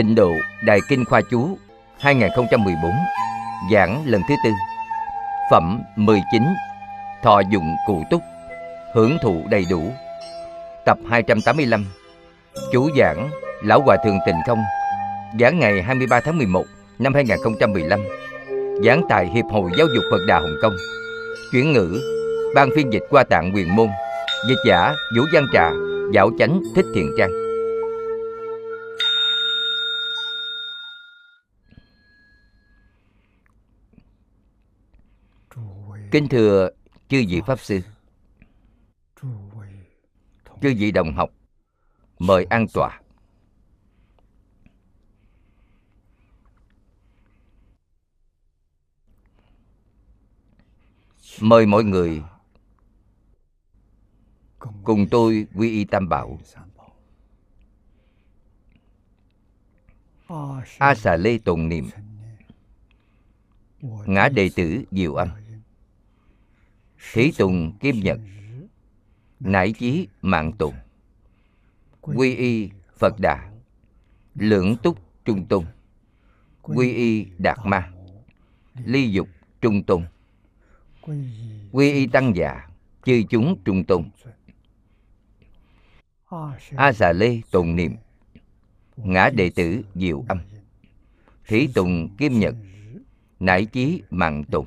Tịnh độ Đại Kinh Khoa Chú 2014 Giảng lần thứ tư. Phẩm 19 Thọ dụng cụ túc, Hưởng thụ đầy đủ. Tập 285 Chú giảng Lão Hòa Thượng Tịnh Không, Giảng ngày 23 tháng 11 năm 2015 Giảng tại Hiệp hội Giáo dục Phật Đà Hồng Kông. Chuyển ngữ, Ban phiên dịch qua tạng quyền môn, Dịch giả Vũ Văn Trà Dạo chánh Thích Thiện Trang. Kính thưa chư vị Pháp Sư. Chư vị đồng học, Mời an tọa. Mời mọi người Cùng tôi quy y Tam Bảo. A xà lê tồn niệm. Ngã đệ tử Diệu Âm. Thí tùng, Kim Nhật. Nải chí, mạng tùng. Quy y, Phật Đà. Lưỡng túc, Trung tùng. Quy y, Đạt Ma. Ly dục, Trung tùng. Quy y Tăng Già, Chư chúng, Trung tùng. A xà lê, Tùng niệm. Ngã đệ tử, Diệu Âm. Thí tùng, Kim Nhật. Nải chí, mạng tùng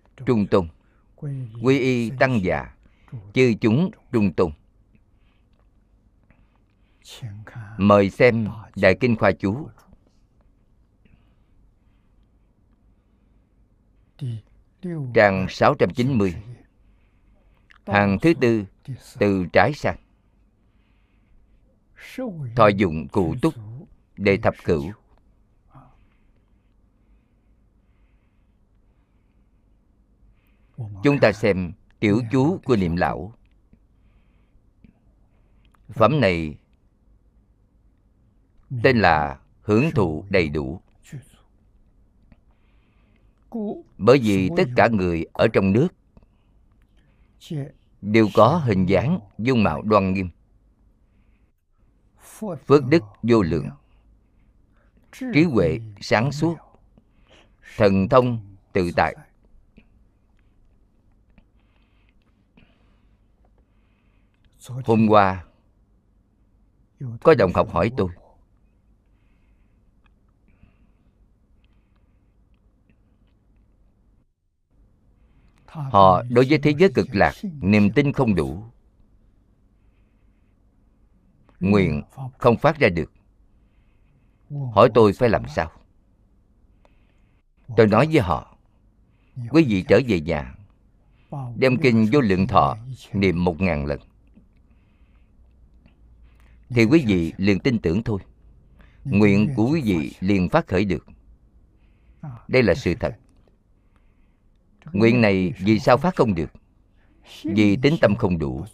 trung tùng. Quy y tăng già chư chúng trung tùng. Mời xem đại kinh khoa chú. Trang 690 hàng thứ tư, từ trái sang. Thọ dụng cụ túc để thập cửu. Chúng ta xem tiểu chú của niệm lão. Phẩm này tên là hưởng thụ đầy đủ. Bởi vì tất cả người ở trong nước đều có hình dáng dung mạo đoan nghiêm. Phước đức vô lượng. trí huệ sáng suốt. thần thông tự tại hôm qua có đồng học hỏi tôi. họ đối với thế giới cực lạc niềm tin không đủ. nguyện không phát ra được. Hỏi tôi phải làm sao? Tôi nói với họ quý vị trở về nhà đem kinh vô lượng thọ niệm một ngàn lần thì quý vị liền tin tưởng thôi. Nguyện của quý vị liền phát khởi được. Đây là sự thật. Nguyện này vì sao phát không được? Vì tính tâm không đủ.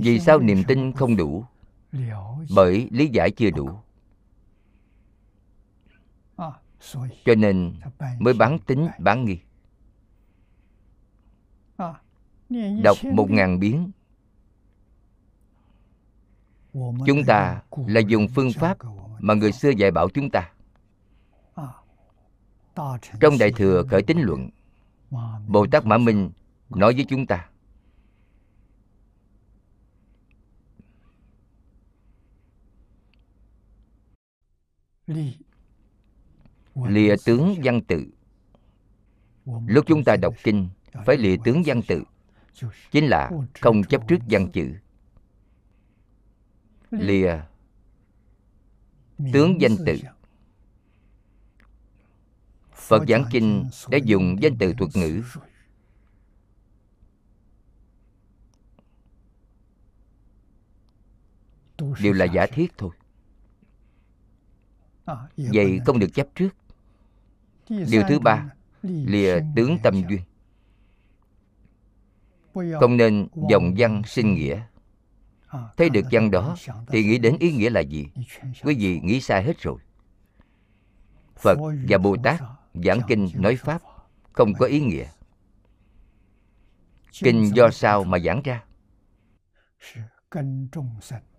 Vì sao niềm tin không đủ? Bởi lý giải chưa đủ. Cho nên mới bán tính bán nghi. Đọc một ngàn biến chúng ta là dùng phương pháp mà người xưa dạy bảo chúng ta. Trong đại thừa khởi tín luận bồ tát mã minh nói với chúng ta lìa tướng văn tự. Lúc chúng ta đọc kinh phải lìa tướng văn tự chính là không chấp trước văn chữ lìa. Tướng danh tự. phật giảng kinh đã dùng danh từ thuật ngữ. Đều là giả thiết thôi. Vậy không được chấp trước. Điều thứ ba lìa tướng tâm duyên. Không nên dòng văn sinh nghĩa thấy được văn đó, thì nghĩ đến ý nghĩa là gì? Quý vị nghĩ sai hết rồi. Phật và bồ tát giảng kinh nói pháp không có ý nghĩa. Kinh do sao mà giảng ra?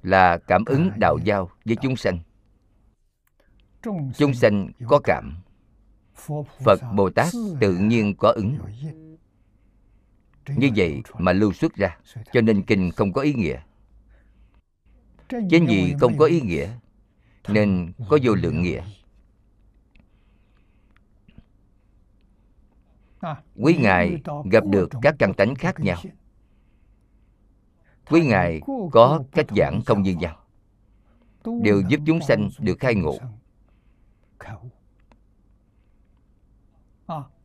Là cảm ứng đạo giao với chúng sanh. Chúng sanh có cảm. Phật bồ tát tự nhiên có ứng. Như vậy mà lưu xuất ra, cho nên kinh không có ý nghĩa chính vì không có ý nghĩa nên có vô lượng nghĩa. Quý ngài gặp được các căn tánh khác nhau. quý ngài có cách giảng không như nhau? đều giúp chúng sanh được khai ngộ.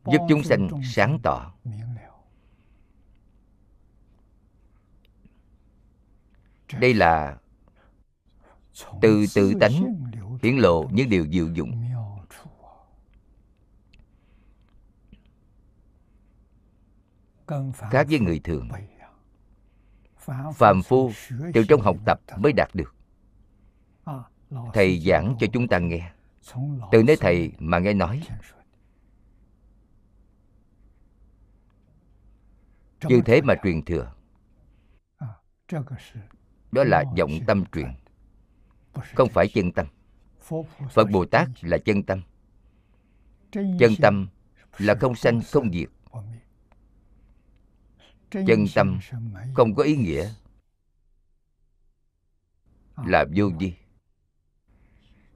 giúp chúng sanh sáng tỏ. đây là từ tự tánh hiển lộ những điều diệu dụng. khác với người thường phàm phu từ trong học tập mới đạt được. Thầy giảng cho chúng ta nghe. Từ nơi thầy mà nghe nói. như thế mà truyền thừa. Đó là vọng tâm truyền không phải chân tâm. Phật bồ tát là chân tâm. Chân tâm là không sanh, không diệt. Chân tâm không có ý nghĩa. Là vô vi.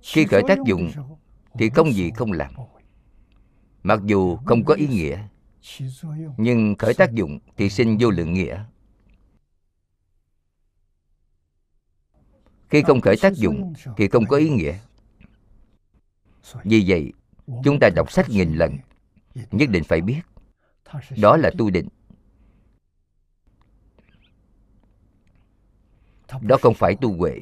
Khi khởi tác dụng thì không gì không làm. Mặc dù không có ý nghĩa, nhưng khởi tác dụng thì sinh vô lượng nghĩa. Khi không khởi tác dụng, thì không có ý nghĩa. Vì vậy, chúng ta đọc sách nghìn lần, nhất định phải biết, đó là tu định. Đó không phải tu huệ,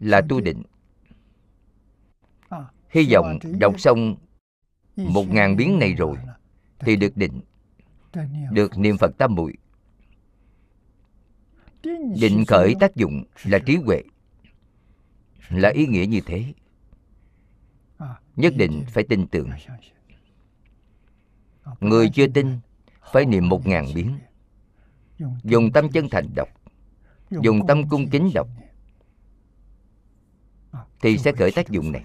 là tu định. Hy vọng đọc xong một ngàn biến này rồi, thì được định, được niệm phật tam muội định khởi tác dụng là trí huệ. Là ý nghĩa như thế. Nhất định phải tin tưởng. Người chưa tin, phải niệm một ngàn biến. Dùng tâm chân thành đọc. Dùng tâm cung kính đọc. Thì sẽ khởi tác dụng này.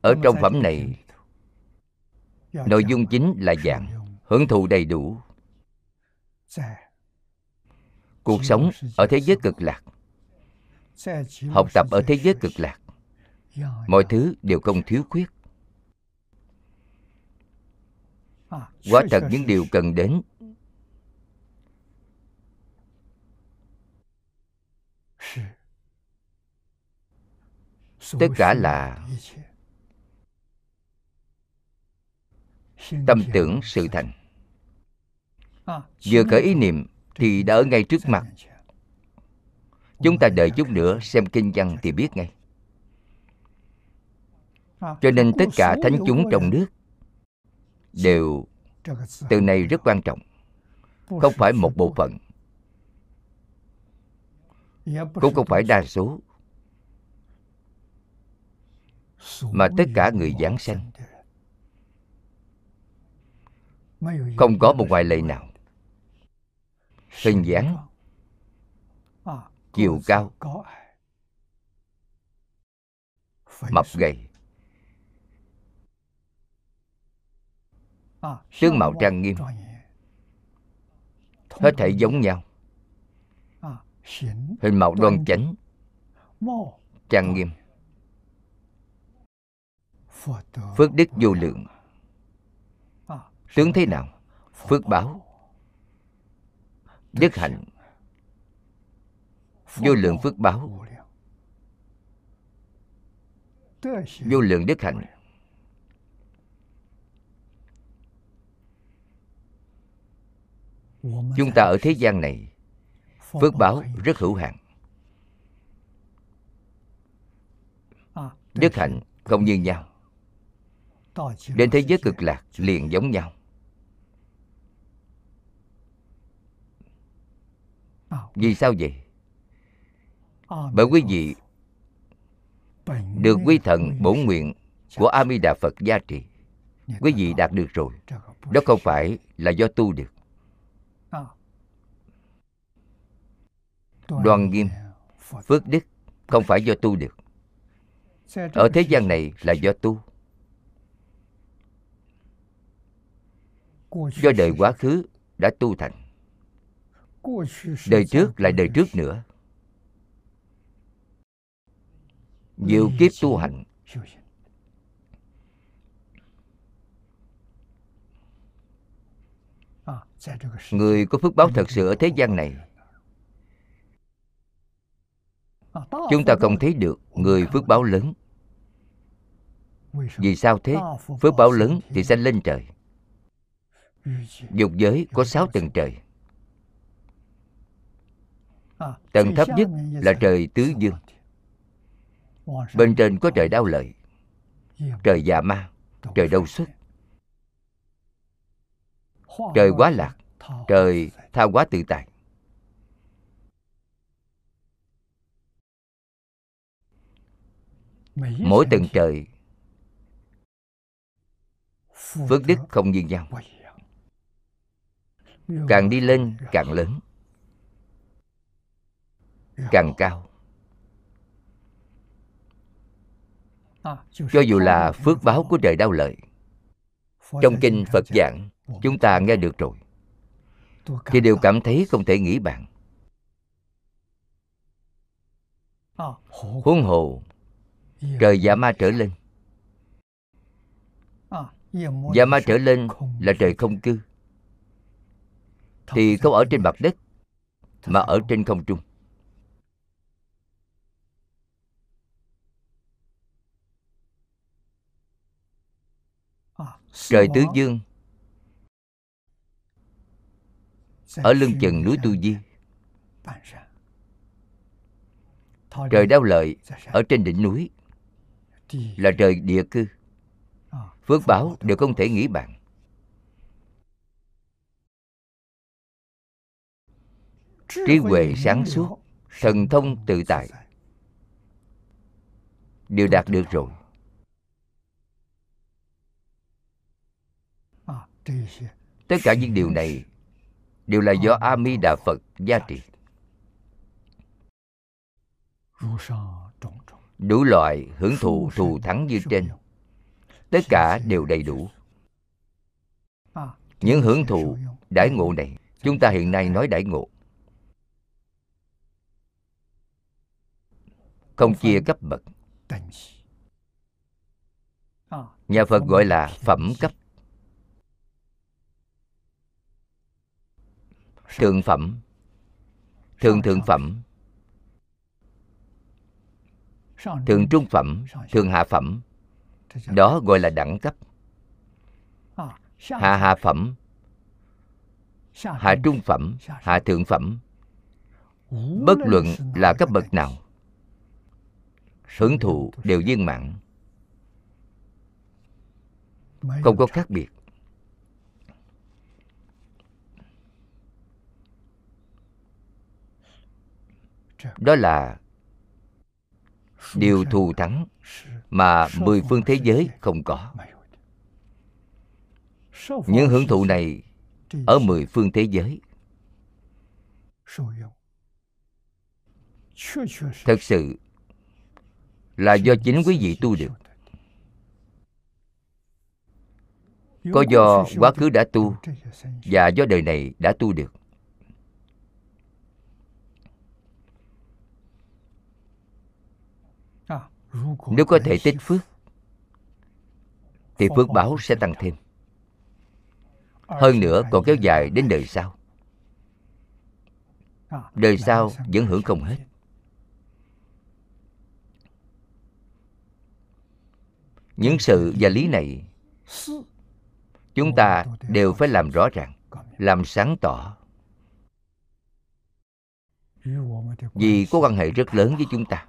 Ở trong phẩm này, nội dung chính là dạng, hưởng thụ đầy đủ cuộc sống ở thế giới cực lạc, học tập ở thế giới cực lạc, mọi thứ đều không thiếu khuyết. Quả thật những điều cần đến. Tất cả là tâm tưởng sự thành vừa khởi ý niệm thì đã ở ngay trước mặt. Chúng ta đợi chút nữa xem kinh văn thì biết ngay. Cho nên tất cả thánh chúng trong nước đều từ này rất quan trọng. Không phải một bộ phận. Cũng không phải đa số mà tất cả người giảng sanh. Không có một ngoại lệ nào hình dáng chiều cao. Mập gầy. Tướng mạo trang nghiêm. Hết thể giống nhau. Hình mạo đoan chánh. Trang nghiêm. Phước đức vô lượng. Tướng thế nào? Phước báo. Nhất hạnh. Vô lượng phước báo. Vô lượng đức hạnh. Chúng ta ở thế gian này, Phước báo rất hữu hạn. Đức hạnh không như nhau. Đến thế giới cực lạc liền giống nhau. Vì sao vậy? Bởi quý vị được quy thần bổn nguyện của a di đà phật gia trì quý vị đạt được rồi. đó không phải là do tu được. Đoan nghiêm phước đức không phải do tu được. Ở thế gian này là do tu. Do đời quá khứ đã tu thành đời trước lại đời trước nữa. Nhiều kiếp tu hành. Người có phước báo thật sự ở thế gian này, chúng ta không thấy được người phước báo lớn. Vì sao thế? Phước báo lớn thì sanh lên trời. Dục giới có sáu tầng trời tầng thấp nhất là trời tứ dương. Bên trên có trời đau lợi trời dạ ma trời đau xuất trời quá lạc trời tha quá tự tại. Mỗi tầng trời phước đức không như nhau. Càng đi lên càng lớn càng cao. Cho dù là phước báo của trời đau lợi trong kinh phật giảng chúng ta nghe được rồi. Thì đều cảm thấy không thể nghĩ bàn. Huống hồ trời dạ ma trở lên. Dạ ma trở lên là trời không cư. Thì không ở trên mặt đất mà ở trên không trung trời tứ dương. Ở lưng chừng núi tu di. trời đau lợi ở trên đỉnh núi. Là trời địa cư. Phước báo đều không thể nghĩ bạn trí huệ sáng suốt thần thông tự tại. Đều đạt được rồi tất cả những điều này đều là do a di đà phật gia trì. Đủ loại hưởng thụ thù thắng như trên. Tất cả đều đầy đủ. Những hưởng thụ đãi ngộ này, chúng ta hiện nay nói đãi ngộ. Không chia cấp bậc. Nhà phật gọi là phẩm cấp. Thượng phẩm. Thượng thượng phẩm. Thượng trung phẩm thượng hạ phẩm. Đó gọi là đẳng cấp. Hạ hạ phẩm. Hạ trung phẩm hạ thượng phẩm. Bất luận là cấp bậc nào hưởng thụ đều viên mãn. Không có khác biệt đó là điều thù thắng mà mười phương thế giới không có. Những hưởng thụ này ở mười phương thế giới thật sự là do chính quý vị tu được. Có do quá khứ đã tu và do đời này đã tu được nếu có thể tích phước thì phước báo sẽ tăng thêm. Hơn nữa còn kéo dài đến đời sau. Đời sau vẫn hưởng không hết. những sự và lý này chúng ta đều phải làm rõ ràng làm sáng tỏ. Vì có quan hệ rất lớn với chúng ta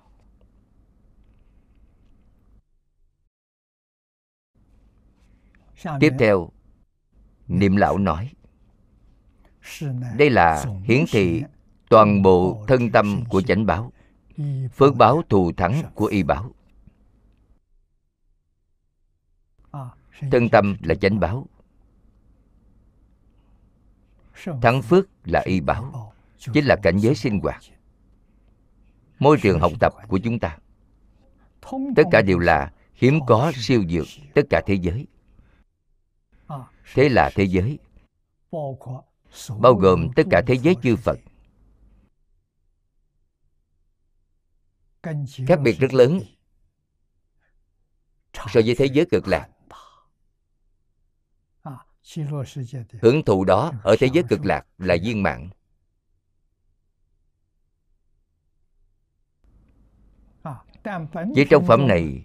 tiếp theo niệm lão nói đây là hiển thị toàn bộ thân tâm của chánh báo. phước báo thù thắng của y báo. thân tâm là chánh báo. thắng phước là y báo. chính là cảnh giới sinh hoạt. môi trường học tập của chúng ta. tất cả đều là hiếm có siêu dược tất cả thế giới thế là thế giới. bao gồm tất cả thế giới chư phật. Khác biệt rất lớn. so với thế giới cực lạc. Hưởng thụ đó ở thế giới cực lạc là viên mạng chỉ trong phẩm này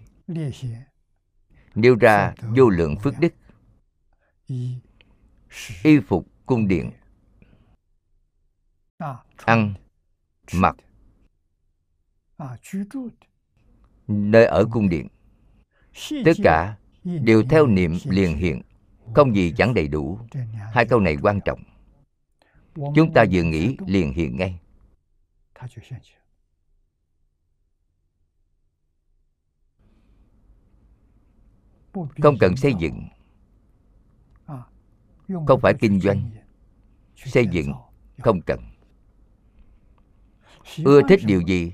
nêu ra vô lượng phước đức y phục cung điện ăn mặc。nơi ở cung điện。tất cả đều theo niệm liền hiện không gì chẳng đầy đủ。hai câu này quan trọng。chúng ta vừa nghĩ liền hiện ngay không cần xây dựng không phải kinh doanh. xây dựng không cần. Ưa thích điều gì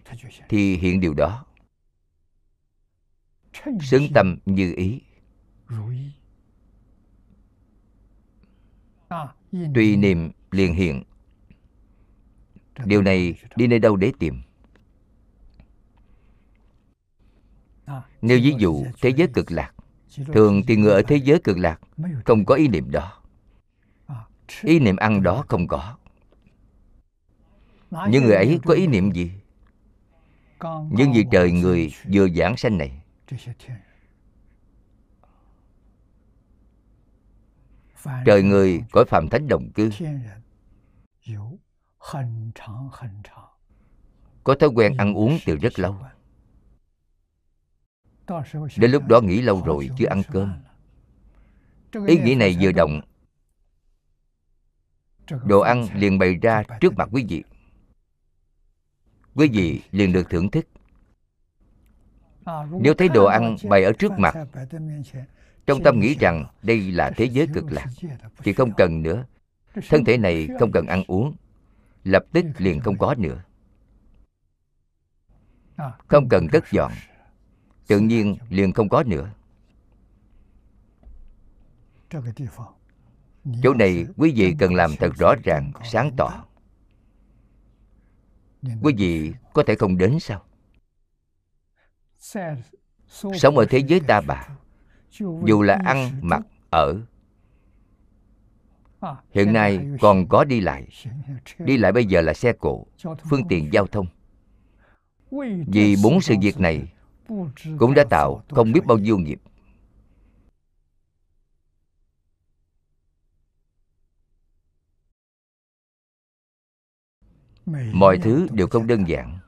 thì hiện điều đó. Xứng tâm như ý. Tùy niệm liền hiện. Điều này đi nơi đâu để tìm? Nếu ví dụ thế giới cực lạc thường thì người ở thế giới cực lạc không có ý niệm đó ý niệm ăn đó không có. Những người ấy có ý niệm gì? Những gì trời người vừa giảng sanh này. Trời người cõi phàm thánh đồng cư. Có thói quen ăn uống từ rất lâu. Đến lúc đó nghỉ lâu rồi chưa ăn cơm. Ý nghĩ này vừa động đồ ăn liền bày ra trước mặt quý vị. Quý vị liền được thưởng thức. Nếu thấy đồ ăn bày ở trước mặt trong tâm nghĩ rằng đây là thế giới cực lạc thì không cần nữa. Thân thể này không cần ăn uống lập tức liền không có nữa. Không cần cất dọn tự nhiên liền không có nữa chỗ này quý vị cần làm thật rõ ràng, sáng tỏ. Quý vị có thể không đến sao? Sống ở thế giới ta bà, dù là ăn mặc, ở. Hiện nay còn có đi lại. Đi lại bây giờ là xe cộ, phương tiện giao thông. Vì bốn sự việc này cũng đã tạo không biết bao nhiêu nghiệp. Mọi thứ đều không đơn giản.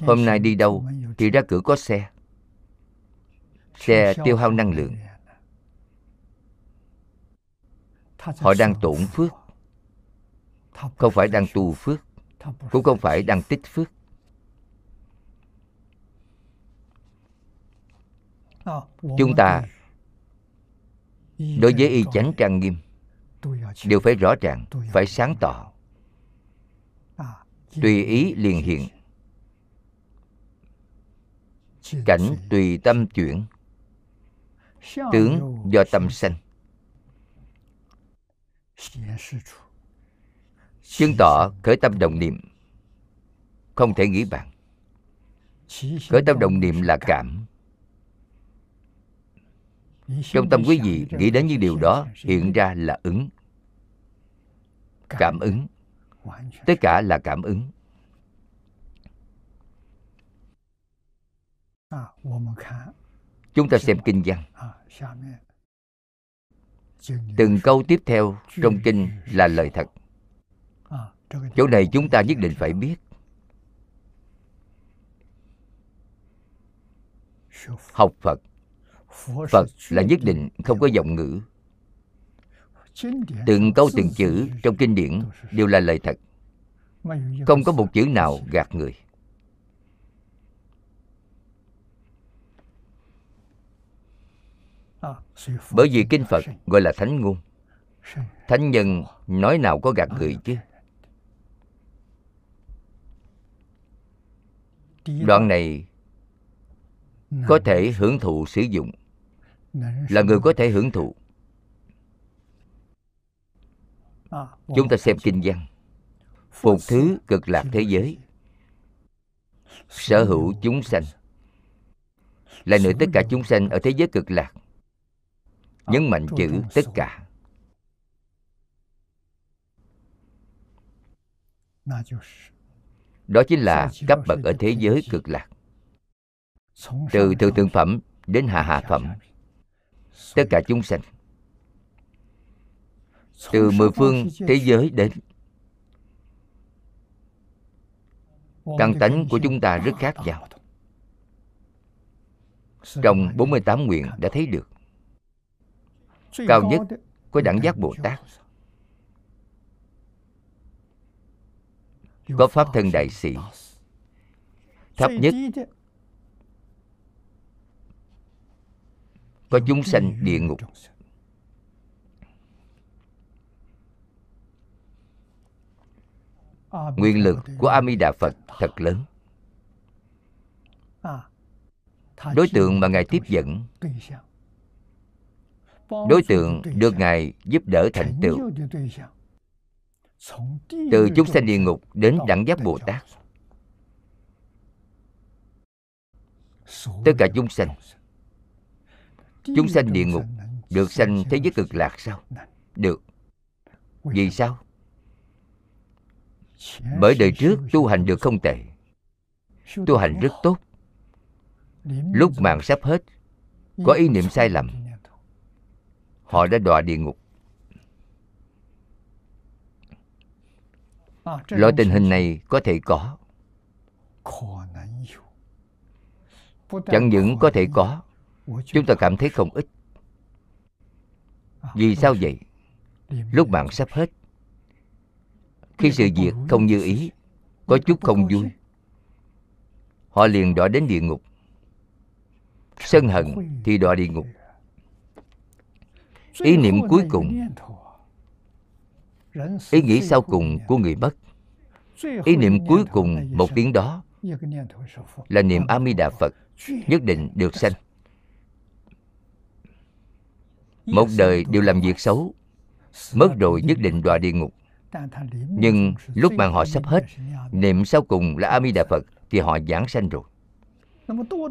Hôm nay đi đâu thì ra cửa có xe. Xe tiêu hao năng lượng. họ đang tổn phước. Không phải đang tu phước cũng không phải đang tích phước. Chúng ta đối với y chánh trang nghiêm đều phải rõ ràng phải sáng tỏ. Tùy ý liền hiện cảnh tùy tâm chuyển. Tướng do tâm sanh. Chứng tỏ khởi tâm đồng niệm. Không thể nghĩ bàn. Khởi tâm đồng niệm là cảm trong tâm quý vị, nghĩ đến những điều đó, hiện ra là ứng. Cảm ứng. Tất cả là cảm ứng. Chúng ta xem kinh văn. Từng câu tiếp theo trong kinh là lời thật. Chỗ này chúng ta nhất định phải biết. Học phật phật là nhất định không có giọng ngữ. Từng câu từng chữ trong kinh điển đều là lời thật. Không có một chữ nào gạt người. Bởi vì kinh phật gọi là thánh ngôn. Thánh nhân nói nào có gạt người chứ? Đoạn này có thể hưởng thụ sử dụng là người có thể hưởng thụ. Chúng ta xem kinh văn. Phục thứ cực lạc thế giới. sở hữu chúng sanh. Là nữa tất cả chúng sanh ở thế giới cực lạc. Nhấn mạnh chữ tất cả. Đó chính là cấp bậc ở thế giới cực lạc. từ thượng thượng phẩm đến hạ hạ phẩm tất cả chúng sanh từ mười phương thế giới đến căn tánh của chúng ta rất khác nhau. trong 48 nguyện đã thấy được. Cao nhất có đẳng giác bồ tát. có pháp thân đại sĩ. thấp nhất có chúng sanh địa ngục. Nguyện lực của a di đà phật thật lớn. Đối tượng mà ngài tiếp dẫn, đối tượng được ngài giúp đỡ thành tựu. Từ chúng sanh địa ngục đến đẳng giác bồ tát. Tất cả chúng sanh chúng sanh địa ngục được sanh thế giới cực lạc sao? Được. Vì sao? Bởi đời trước tu hành được không tệ. Tu hành rất tốt. Lúc mạng sắp hết, có ý niệm sai lầm. Họ đã đọa địa ngục. Loại tình hình này có thể có. Chẳng những có thể có chúng ta cảm thấy không ít. Vì sao vậy? Lúc bạn sắp hết khi sự việc không như ý có chút không vui. họ liền đọa đến địa ngục. Sân hận thì đọa địa ngục. Ý niệm cuối cùng. Ý nghĩ sau cùng của người mất. Ý niệm cuối cùng một tiếng đó là niệm a di đà phật nhất định được sanh một đời đều làm việc xấu. Mất rồi nhất định đọa địa ngục. Nhưng lúc mà họ sắp hết, niệm sau cùng là a di đà phật thì họ giảng sanh rồi.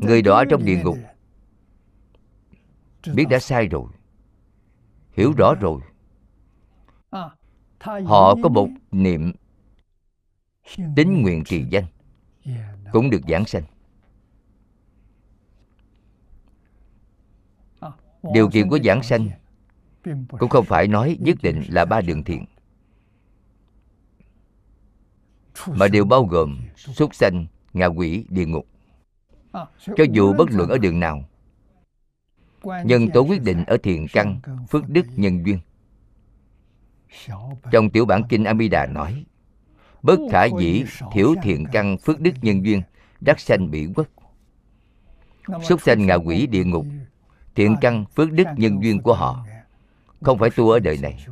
Người đó trong địa ngục biết đã sai rồi, hiểu rõ rồi. Họ có một niệm tính nguyện trì danh, cũng được giảng sanh. Điều kiện của giảng sanh cũng không phải nói nhất định là ba đường thiện, mà đều bao gồm súc sanh, ngạ quỷ, địa ngục. Cho dù bất luận ở đường nào, nhân tố quyết định ở thiền căn, phước đức nhân duyên. Trong tiểu bản kinh amida nói, bất khả dĩ thiểu thiện căn, phước đức nhân duyên, đắc sanh bị quốc súc sanh, ngạ quỷ, địa ngục thiện căn phước đức nhân duyên của họ. không phải tu ở đời này.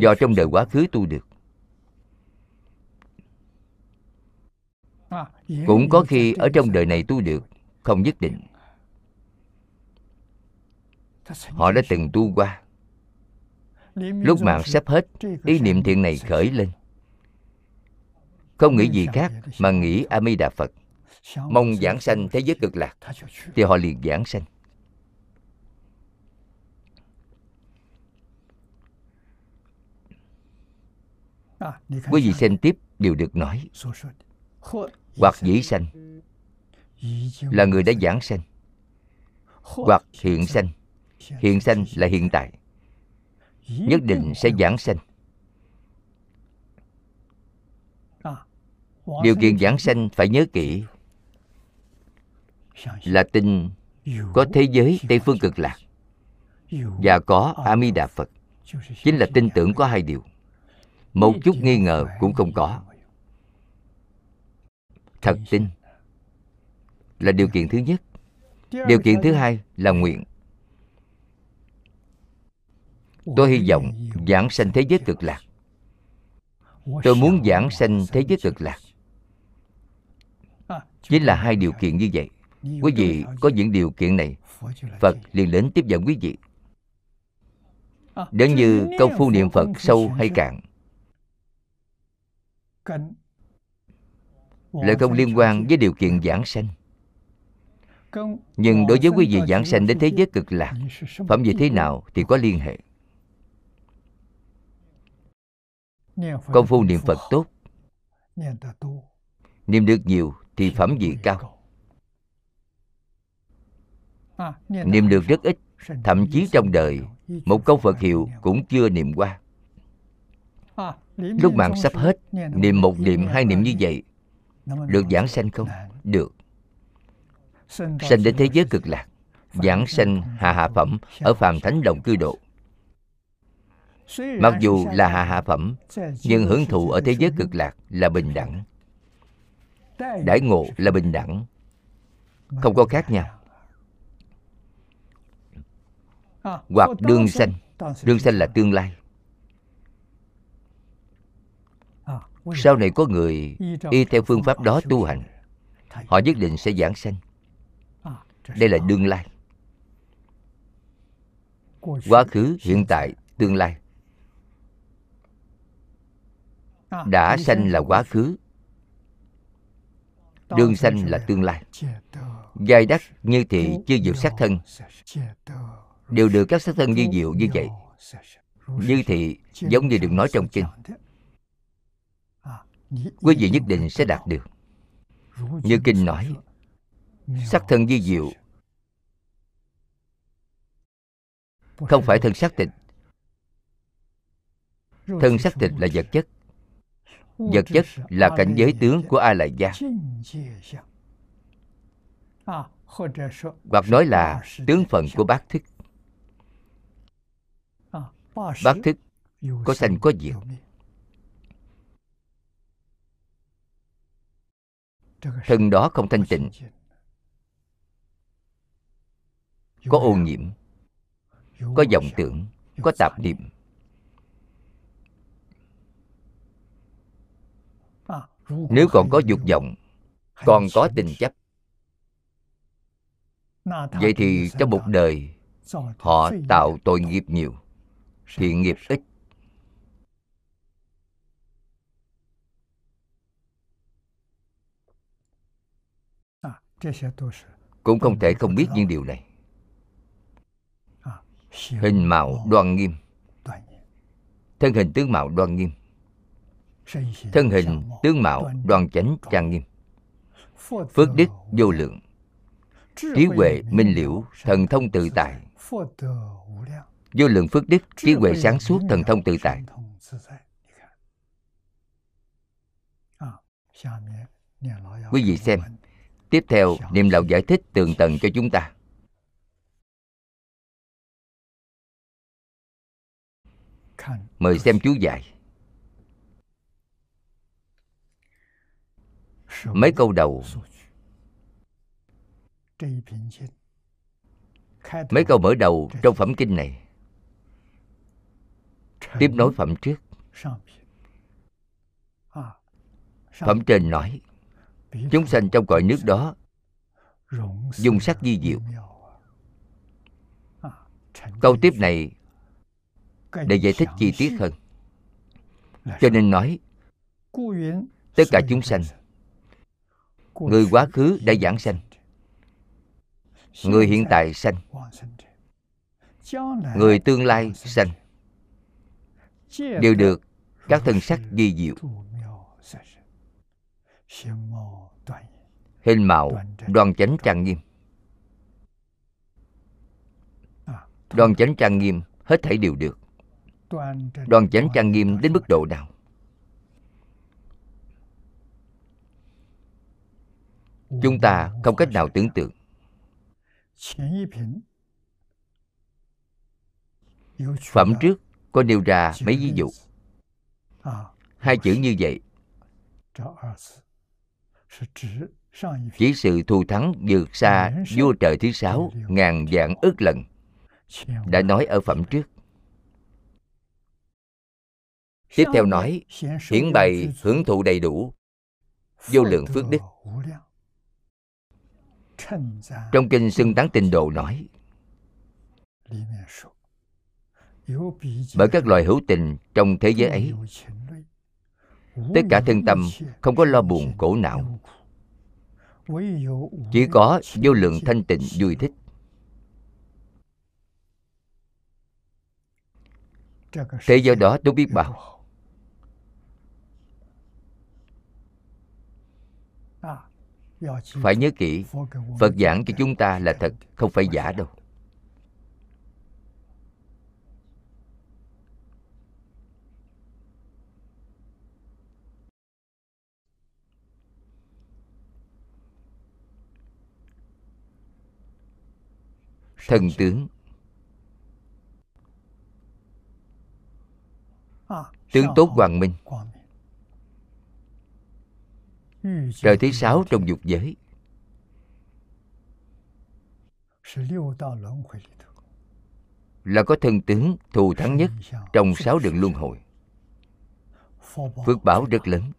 Do trong đời quá khứ tu được. Cũng có khi ở trong đời này tu được không nhất định. Họ đã từng tu qua. Lúc mạng sắp hết ý niệm thiện này khởi lên. Không nghĩ gì khác mà nghĩ a di đà phật. Mong giảng sanh thế giới cực lạc. Thì họ liền giảng sanh quý vị xem tiếp điều được nói. Hoặc dĩ sanh là người đã giảng sanh. Hoặc hiện sanh. Hiện sanh là hiện tại. Nhất định sẽ giảng sanh. Điều kiện giảng sanh phải nhớ kỹ là tin có thế giới tây phương cực lạc và có a di đà phật. Chính là tin tưởng có hai điều một chút nghi ngờ cũng không có. Thật tin là điều kiện thứ nhất. Điều kiện thứ hai là nguyện. Tôi hy vọng giảng sanh thế giới cực lạc. tôi muốn giảng sanh thế giới cực lạc. chính là hai điều kiện như vậy. quý vị có những điều kiện này. Phật liền đến tiếp dẫn quý vị. Nếu như công phu niệm phật sâu hay cạn lại không liên quan với điều kiện giảng sanh. Nhưng đối với quý vị giảng sanh đến thế giới cực lạc phẩm vị thế nào thì có liên hệ. Công phu niệm phật tốt. Niệm được nhiều thì phẩm vị cao. niệm được rất ít thậm chí trong đời một câu phật hiệu cũng chưa niệm qua lúc mạng sắp hết niệm một niệm hai niệm như vậy được giảng sanh không? Được. Sanh đến thế giới cực lạc giảng sanh hạ hạ phẩm ở phàm thánh đồng cư độ. Mặc dù là hạ hạ phẩm nhưng hưởng thụ ở thế giới cực lạc là bình đẳng. Đãi ngộ là bình đẳng. Không có khác nhau. hoặc đương sanh đương sanh là tương lai sau này có người y theo phương pháp đó tu hành họ nhất định sẽ giảng sanh. Đây là đương lai. Quá khứ hiện tại tương lai. Đã sanh là quá khứ. Đương sanh là tương lai. Giai đắc như thị chưa diệu sát thân. đều được các sát thân như diệu như vậy. như thị giống như được nói trong kinh quý vị nhất định sẽ đạt được. Như kinh nói sắc thân di diệu không phải thân xác thịt thân xác thịt là vật chất. Vật chất là cảnh giới tướng của a la gia hoặc nói là tướng phận của bát thức bát thức có sanh có diệt. Thân đó không thanh tịnh. Có ô nhiễm, có vọng tưởng, có tạp niệm. Nếu còn có dục vọng, còn có tình chấp. Vậy thì trong một đời, họ tạo tội nghiệp nhiều, thiện nghiệp ít. Cũng không thể không biết những điều này. Hình mạo đoan nghiêm. Thân hình tướng mạo đoan nghiêm. Thân hình tướng mạo đoan chánh trang nghiêm. Phước đức vô lượng. Trí huệ minh liễu, thần thông tự tại. Vô lượng phước đức, trí huệ sáng suốt, thần thông tự tại. Quý vị xem tiếp theo niệm lão giải thích tường tầng cho chúng ta. Mời xem chú giải. Mấy câu đầu. Mấy câu mở đầu trong phẩm kinh này. Tiếp nối phẩm trước. Phẩm trên nói chúng sanh trong cõi nước đó dùng sắc di diệu. câu tiếp này để giải thích chi tiết hơn. cho nên nói tất cả chúng sanh người quá khứ đã giảng sanh. người hiện tại sanh. người tương lai sanh đều được các thân sắc di diệu hình mạo đoan chánh trang nghiêm. Đoan chánh trang nghiêm hết thảy đều được. Đoan chánh trang nghiêm đến mức độ nào? Chúng ta không cách nào tưởng tượng. Phẩm trước có nêu ra mấy ví dụ. Hai chữ như vậy. Chỉ sự thù thắng vượt xa vua trời thứ sáu ngàn vạn ức lần Đã nói ở phẩm trước. Tiếp theo nói Hiển bày hưởng thụ đầy đủ Vô lượng phước đức. Trong kinh xưng tán tình độ nói Bởi các loài hữu tình trong thế giới ấy Tất cả thân tâm không có lo buồn khổ não Chỉ có vô lượng thanh tịnh vui thích. Thế giới đó tôi biết bảo Phải nhớ kỹ Phật giảng cho chúng ta là thật Không phải giả đâu Thần tướng. Tướng tốt hoàng minh. Trời thứ sáu trong dục giới. Là có thân tướng thù thắng nhất Trong sáu đường luân hồi. Phước bảo rất lớn.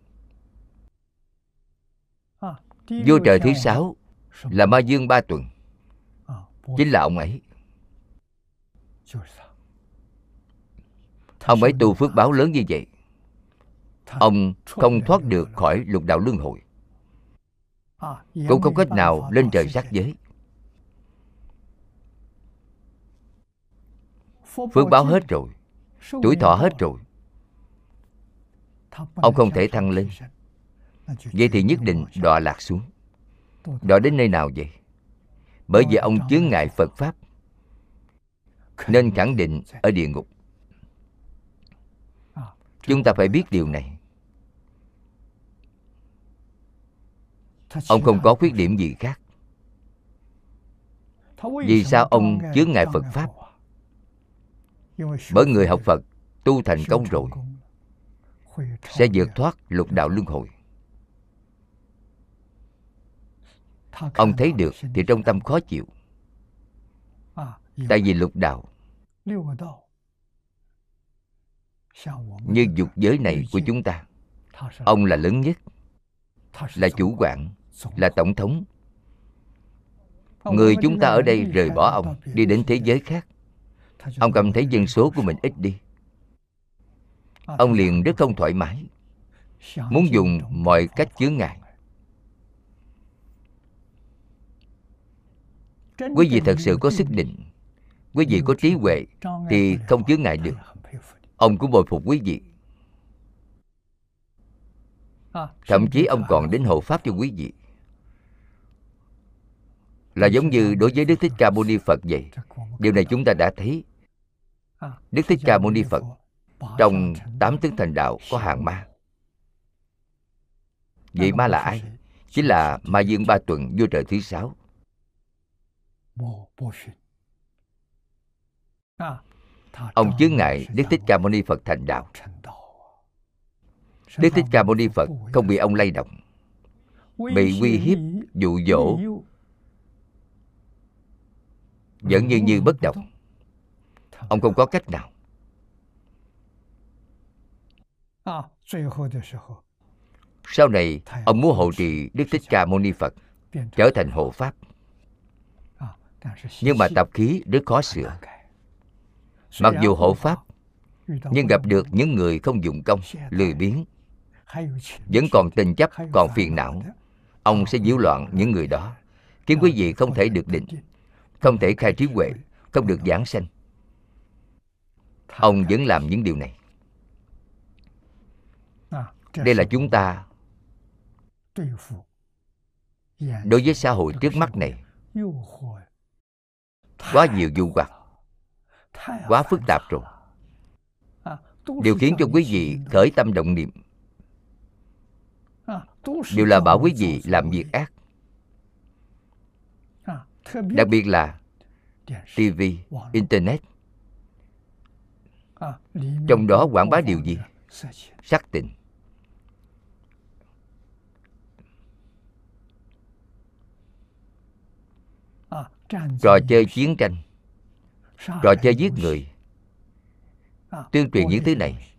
Vua trời thứ sáu Là ma dương ba tuần. Chính là ông ấy. Ông ấy tu phước báo lớn như vậy. Ông không thoát được khỏi lục đạo luân hồi. Cũng không cách nào lên trời sắc giới. Phước báo hết rồi. Tuổi thọ hết rồi. Ông không thể thăng lên. Vậy thì nhất định đọa lạc xuống. Đọa đến nơi nào vậy bởi vì ông chướng ngại phật pháp. Nên khẳng định ở địa ngục. Chúng ta phải biết điều này. Ông không có khuyết điểm gì khác. Vì sao ông chướng ngại phật pháp? Bởi người học phật tu thành công rồi sẽ vượt thoát lục đạo luân hồi ông thấy được thì trong tâm khó chịu. Tại vì lục đạo như dục giới này của chúng ta ông là lớn nhất là chủ quản là tổng thống. Người chúng ta ở đây rời bỏ ông đi đến thế giới khác. Ông cảm thấy dân số của mình ít đi. Ông liền rất không thoải mái muốn dùng mọi cách chướng ngại quý vị thật sự có sức định. Quý vị có trí huệ thì không chướng ngại được. Ông cũng bồi phục quý vị. Thậm chí ông còn đến hộ pháp cho quý vị. Là giống như đối với đức thích ca mâu ni phật vậy. Điều này chúng ta đã thấy. Đức thích ca mâu ni phật trong tám tướng thành đạo có hàng ma. vậy ma là ai? chính là ma dương ba tuần vua trời thứ sáu ông chướng ngại đức thích ca mâu ni phật thành đạo. đức thích ca mâu ni phật không bị ông lay động bị uy hiếp dụ dỗ vẫn như như bất động. ông không có cách nào. Sau này ông muốn hộ trì đức thích ca mâu ni phật trở thành hộ pháp nhưng mà tập khí rất khó sửa. mặc dù hộ pháp nhưng gặp được những người không dụng công lười biếng. vẫn còn tình chấp còn phiền não. ông sẽ nhiễu loạn những người đó. khiến quý vị không thể được định không thể khai trí huệ không được giảng sanh ông vẫn làm những điều này. Đây là chúng ta đối với xã hội trước mắt này quá nhiều dụ hoặc. Quá phức tạp rồi. Điều khiến cho quý vị khởi tâm động niệm. Đều là bảo quý vị làm việc ác. Đặc biệt là tv internet. Trong đó quảng bá điều gì? Sắc tình trò chơi chiến tranh. Trò chơi giết người. tuyên truyền những thứ này.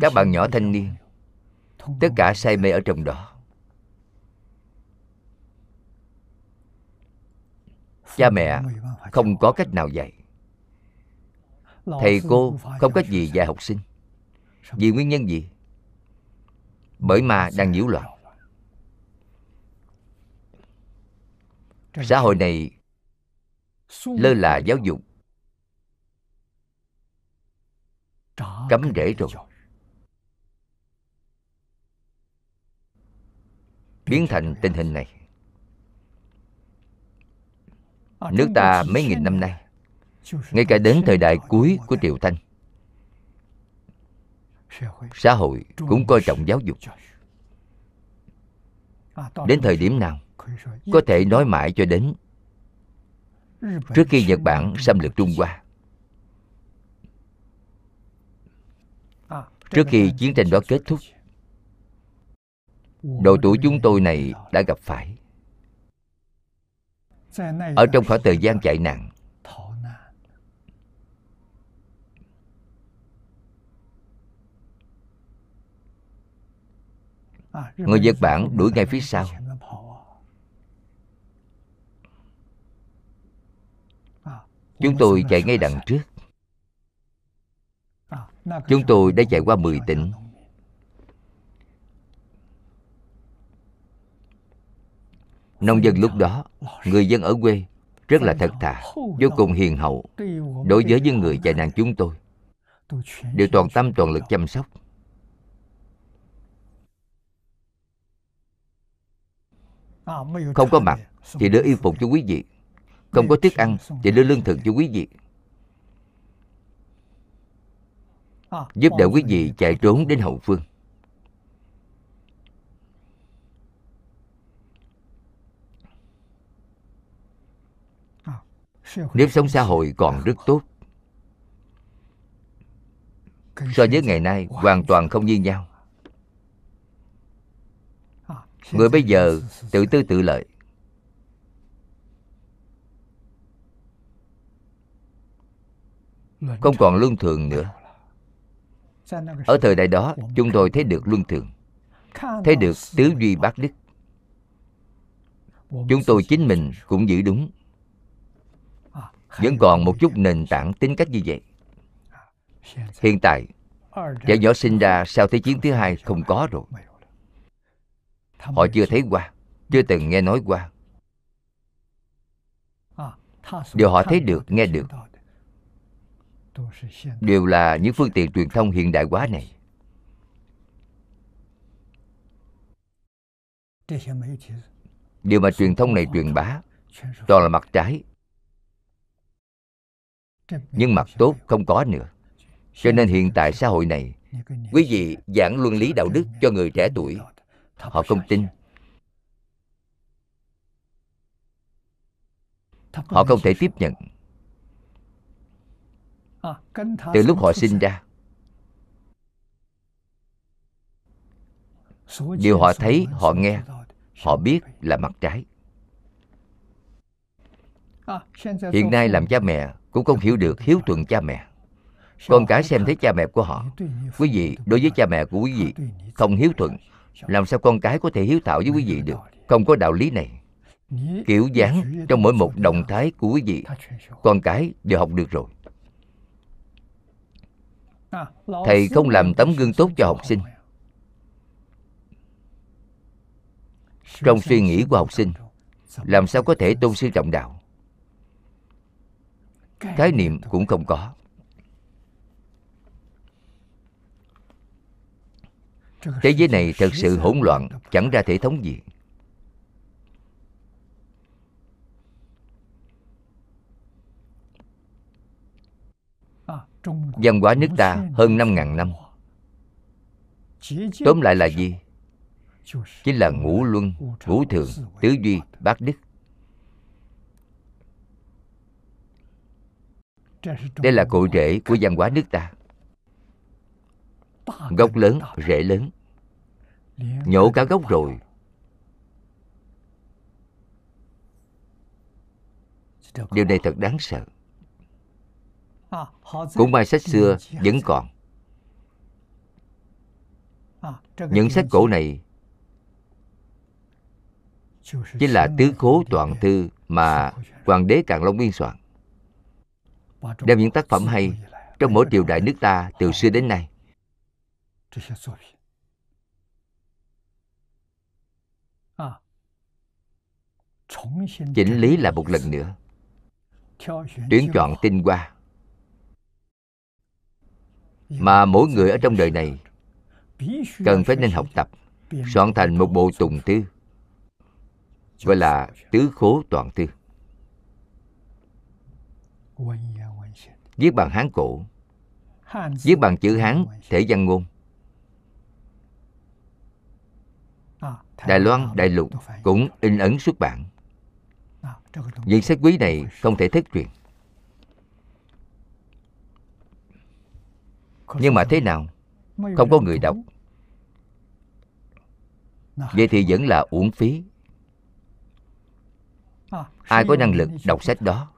Các bạn nhỏ thanh niên tất cả say mê ở trong đó. Cha mẹ không có cách nào dạy. Thầy cô không cách gì dạy học sinh. vì nguyên nhân gì? Bởi mà đang nhiễu loạn xã hội này lơ là giáo dục. Cấm rễ rồi. biến thành tình hình này. Nước ta mấy nghìn năm nay ngay cả đến thời đại cuối của triều thanh xã hội cũng coi trọng giáo dục. đến thời điểm nào có thể nói mãi cho đến trước khi nhật bản xâm lược trung hoa. Trước khi chiến tranh đó kết thúc độ tuổi chúng tôi này đã gặp phải. Ở trong khoảng thời gian chạy nạn người nhật bản đuổi ngay phía sau chúng tôi chạy ngay đằng trước. Chúng tôi đã chạy qua 10 tỉnh. Nông dân lúc đó, người dân ở quê rất là thật thà, vô cùng hiền hậu đối với những người chạy nạn chúng tôi. Đều toàn tâm, toàn lực chăm sóc. Không có mặt thì đưa y phục cho quý vị không có thức ăn thì đưa lương thực cho quý vị. Giúp đỡ quý vị chạy trốn đến hậu phương. Nếp sống xã hội còn rất tốt. So với ngày nay, hoàn toàn không như nhau. Người bây giờ tự tư tự lợi. Không còn luân thường nữa. ở thời đại đó chúng tôi thấy được luân thường. Thấy được tứ duy bát đức. Chúng tôi chính mình cũng giữ đúng. Vẫn còn một chút nền tảng tính cách như vậy. Hiện tại trẻ nhỏ sinh ra sau thế chiến thứ hai không có rồi. Họ chưa thấy qua chưa từng nghe nói qua. Điều họ thấy được nghe được đều là những phương tiện truyền thông hiện đại hóa này. Điều mà truyền thông này truyền bá, toàn là mặt trái. Nhưng mặt tốt không có nữa. Cho nên hiện tại xã hội này, quý vị giảng luân lý đạo đức cho người trẻ tuổi, họ không tin. Họ không thể tiếp nhận từ lúc họ sinh ra. Điều họ thấy họ nghe họ biết là mặt trái. Hiện nay làm cha mẹ cũng không hiểu được hiếu thuận cha mẹ. Con cái xem thấy cha mẹ của họ. Quý vị đối với cha mẹ của quý vị không hiếu thuận. làm sao con cái có thể hiếu thảo với quý vị được? không có đạo lý này. Kiểu dáng trong mỗi một động thái của quý vị con cái đều học được rồi thầy không làm tấm gương tốt cho học sinh. Trong suy nghĩ của học sinh, làm sao có thể tôn sư trọng đạo? Khái niệm cũng không có. Thế giới này thật sự hỗn loạn, chẳng ra thể thống gì. Văn hóa nước ta hơn 5.000 năm. Tóm lại là gì? Chính là ngũ luân, ngũ thường, tứ duy, bát đức. Đây là cội rễ của văn hóa nước ta. Gốc lớn, rễ lớn. Nhổ cả gốc rồi. Điều này thật đáng sợ cũng may sách xưa vẫn còn. Những sách cổ này chính là tứ khố toàn thư mà hoàng đế càn long biên soạn. Đem những tác phẩm hay trong mỗi triều đại nước ta từ xưa đến nay. Chỉnh lý lại một lần nữa. Tuyển chọn tinh hoa mà mỗi người ở trong đời này cần phải nên học tập, soạn thành một bộ tùng thư, gọi là tứ khố toàn thư. Viết bằng hán cổ, viết bằng chữ hán thể văn ngôn. Đài loan đại lục cũng in ấn xuất bản. Những sách quý này không thể thất truyền. Nhưng mà thế nào? Không có người đọc. Vậy thì vẫn là uổng phí. Ai có năng lực đọc sách đó?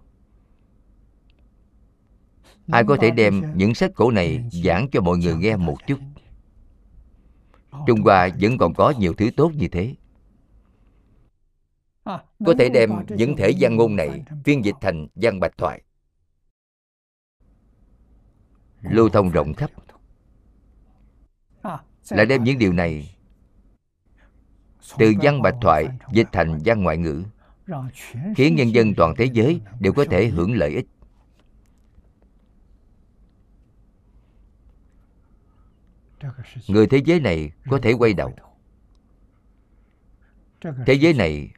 Ai có thể đem những sách cổ này giảng cho mọi người nghe một chút? Trung hoa vẫn còn có nhiều thứ tốt như thế. Có thể đem những thể văn ngôn này phiên dịch thành văn bạch thoại lưu thông rộng khắp. Lại đem những điều này từ văn bạch thoại dịch thành văn ngoại ngữ, khiến nhân dân toàn thế giới đều có thể hưởng lợi ích. Người thế giới này có thể quay đầu. Thế giới này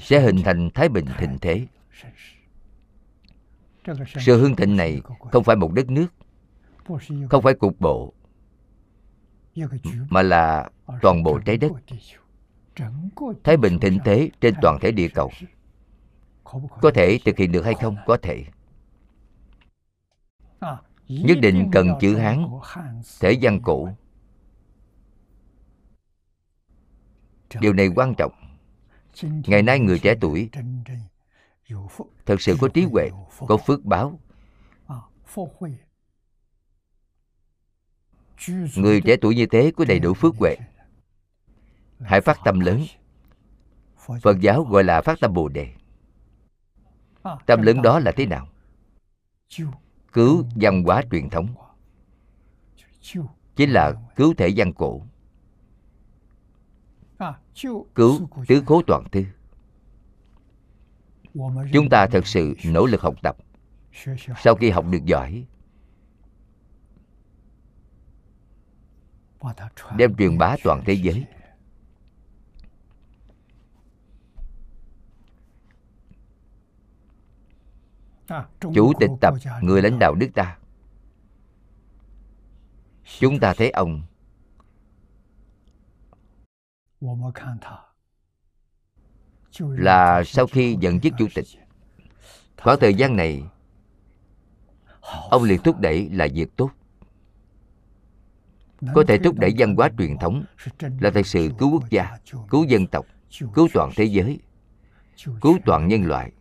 sẽ hình thành thái bình thịnh thế sự hưng thịnh này không phải một đất nước không phải cục bộ mà là toàn bộ trái đất. Thái bình thịnh thế trên toàn thể địa cầu. Có thể thực hiện được hay không? Có thể. Nhất định cần chữ hán thể văn cổ. Điều này quan trọng. Ngày nay người trẻ tuổi thật sự có trí huệ, có phước báo. Người trẻ tuổi như thế có đầy đủ phước huệ. Hãy phát tâm lớn. Phật giáo gọi là phát tâm bồ đề. Tâm lớn đó là thế nào? Cứu văn hóa truyền thống. Chính là cứu thể văn cổ. Cứu tứ cố toàn thư chúng ta thật sự nỗ lực học tập. Sau khi học được giỏi đem truyền bá toàn thế giới. Chủ tịch tập người lãnh đạo nước ta. Chúng ta thấy ông là sau khi nhận chức chủ tịch. Khoảng thời gian này, ông liền thúc đẩy là việc tốt. Có thể thúc đẩy văn hóa truyền thống là thật sự cứu quốc gia, cứu dân tộc, cứu toàn thế giới, cứu toàn nhân loại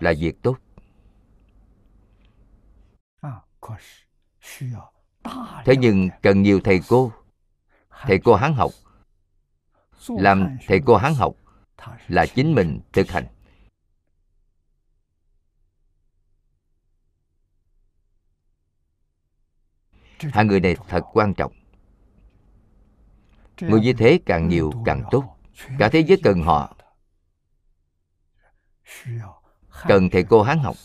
là việc tốt. Thế nhưng cần nhiều thầy cô thầy cô hán học, làm thầy cô hán học là chính mình thực hành. Hai người này thật quan trọng. Người như thế càng nhiều càng tốt. Cả thế giới cần họ. Cần thầy cô hán học.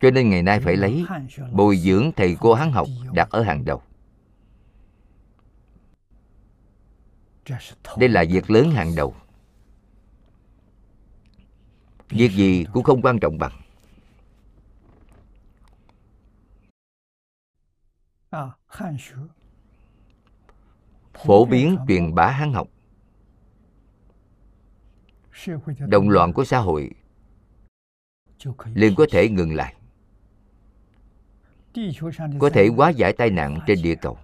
Cho nên ngày nay phải lấy bồi dưỡng thầy cô hán học đặt ở hàng đầu. Đây là việc lớn hàng đầu. Việc gì cũng không quan trọng bằng. Phổ biến truyền bá Hán học. Động loạn của xã hội liền có thể ngừng lại. Có thể hóa giải tai nạn trên địa cầu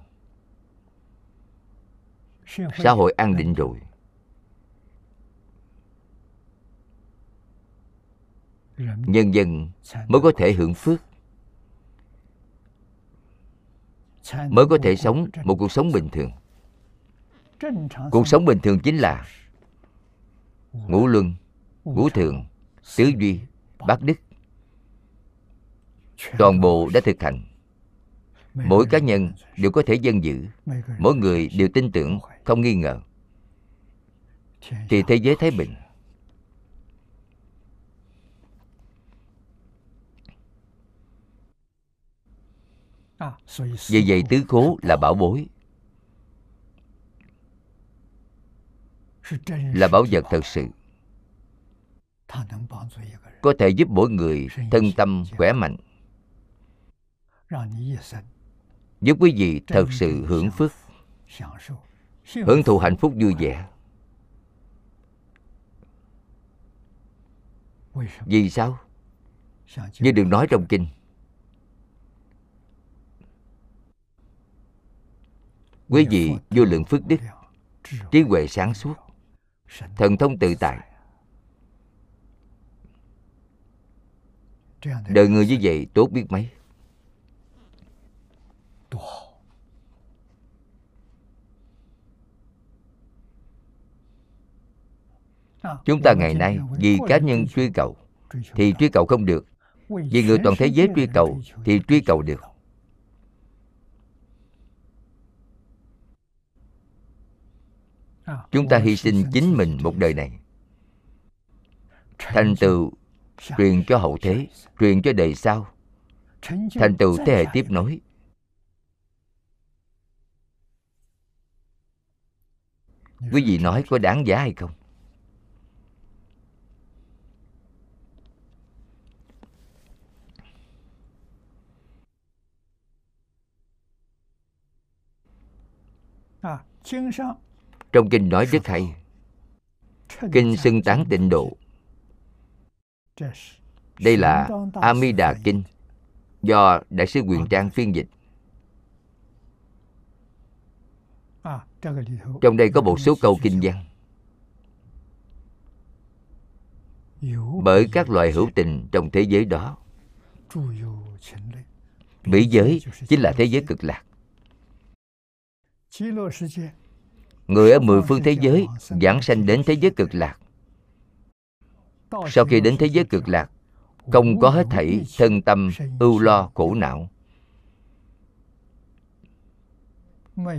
xã hội an định rồi nhân dân mới có thể hưởng phước. mới có thể sống một cuộc sống bình thường. cuộc sống bình thường chính là ngũ luân ngũ thường tứ duy bát đức. toàn bộ đã thực hành. Mỗi cá nhân đều có thể dân giữ mỗi người đều tin tưởng không nghi ngờ. Thì thế giới thái bình. Vì vậy tứ khố là bảo bối. Là bảo vật thật sự. Có thể giúp mỗi người thân tâm khỏe mạnh. Giúp quý vị thật sự hưởng phước hưởng thụ hạnh phúc vui vẻ. Vì sao như đừng nói trong kinh. Quý vị vô lượng phước đức trí huệ sáng suốt thần thông tự tại. Đời người như vậy tốt biết mấy? chúng ta ngày nay vì cá nhân truy cầu thì truy cầu không được. Vì người toàn thế giới truy cầu thì truy cầu được. chúng ta hy sinh chính mình một đời này. Thành tựu truyền cho hậu thế truyền cho đời sau. Thành tựu thế hệ tiếp nối. Quý vị nói có đáng giá hay không? Trong kinh nói rất hay. Kinh xưng tán tịnh độ. Đây là Amida Kinh Do Đại sứ Quyền Trang phiên dịch. Trong đây có một số câu kinh văn. Bởi các loài hữu tình trong thế giới đó Mỹ giới chính là thế giới cực lạc. Người ở mười phương thế giới giảng sanh đến thế giới cực lạc. Sau khi đến thế giới cực lạc Không có hết thảy thân tâm ưu lo khổ não.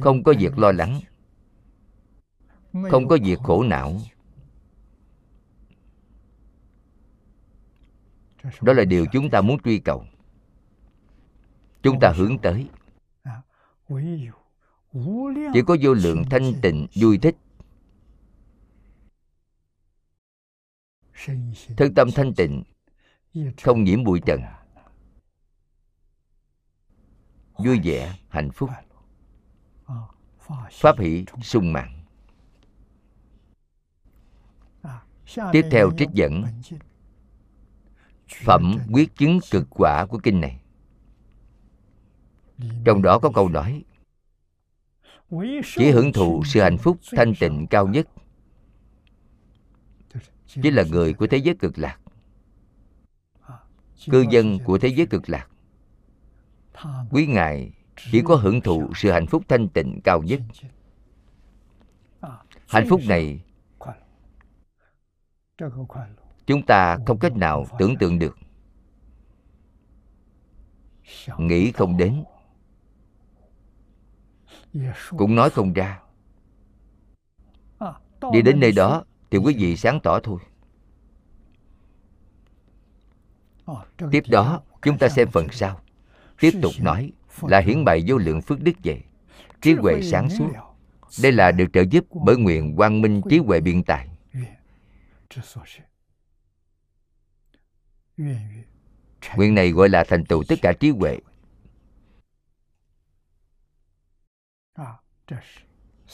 Không có việc lo lắng. Không có việc khổ não. Đó là điều chúng ta muốn truy cầu. Chúng ta hướng tới chỉ có vô lượng thanh tịnh vui thích. Thân tâm thanh tịnh không nhiễm bụi trần. Vui vẻ hạnh phúc. Pháp hỷ sung mãn. Tiếp theo trích dẫn. Phẩm quyết chứng cực quả của kinh này. Trong đó có câu nói chỉ hưởng thụ sự hạnh phúc thanh tịnh cao nhất. Chính là người của thế giới cực lạc. Cư dân của thế giới cực lạc. Quý ngài chỉ có hưởng thụ sự hạnh phúc thanh tịnh cao nhất. Hạnh phúc này, chúng ta không cách nào tưởng tượng được. Nghĩ không đến cũng nói không ra. Đi đến nơi đó thì quý vị sáng tỏ thôi. Tiếp đó chúng ta xem phần sau. Tiếp tục nói là hiển bày vô lượng phước đức vậy. Trí huệ sáng suốt. đây là được trợ giúp bởi nguyện quang minh trí huệ biện tài. Nguyện này gọi là thành tựu tất cả trí huệ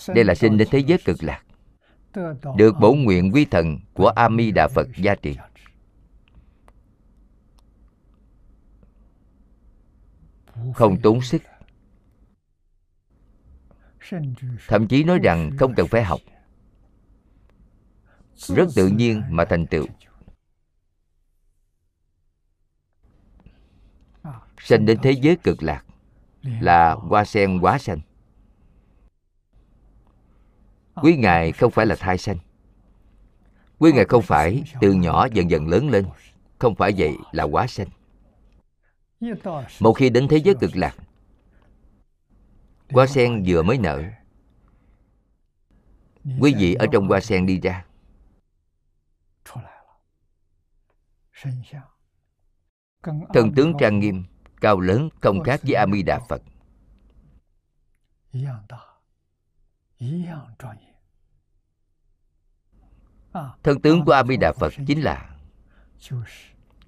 đây là sinh đến thế giới cực lạc, được bổ nguyện quy thần của a di đà phật gia trì. Không tốn sức. Thậm chí nói rằng không cần phải học. Rất tự nhiên mà thành tựu. Sanh đến thế giới cực lạc là hoa sen quá sanh quý ngài không phải là thai sanh. Quý ngài không phải từ nhỏ dần dần lớn lên. Không phải vậy là quá sanh. Một khi đến thế giới cực lạc, hoa sen vừa mới nở, quý vị ở trong hoa sen đi ra. Thần tướng trang nghiêm, cao lớn không khác với a di đà phật thân tướng của a di đà phật chính là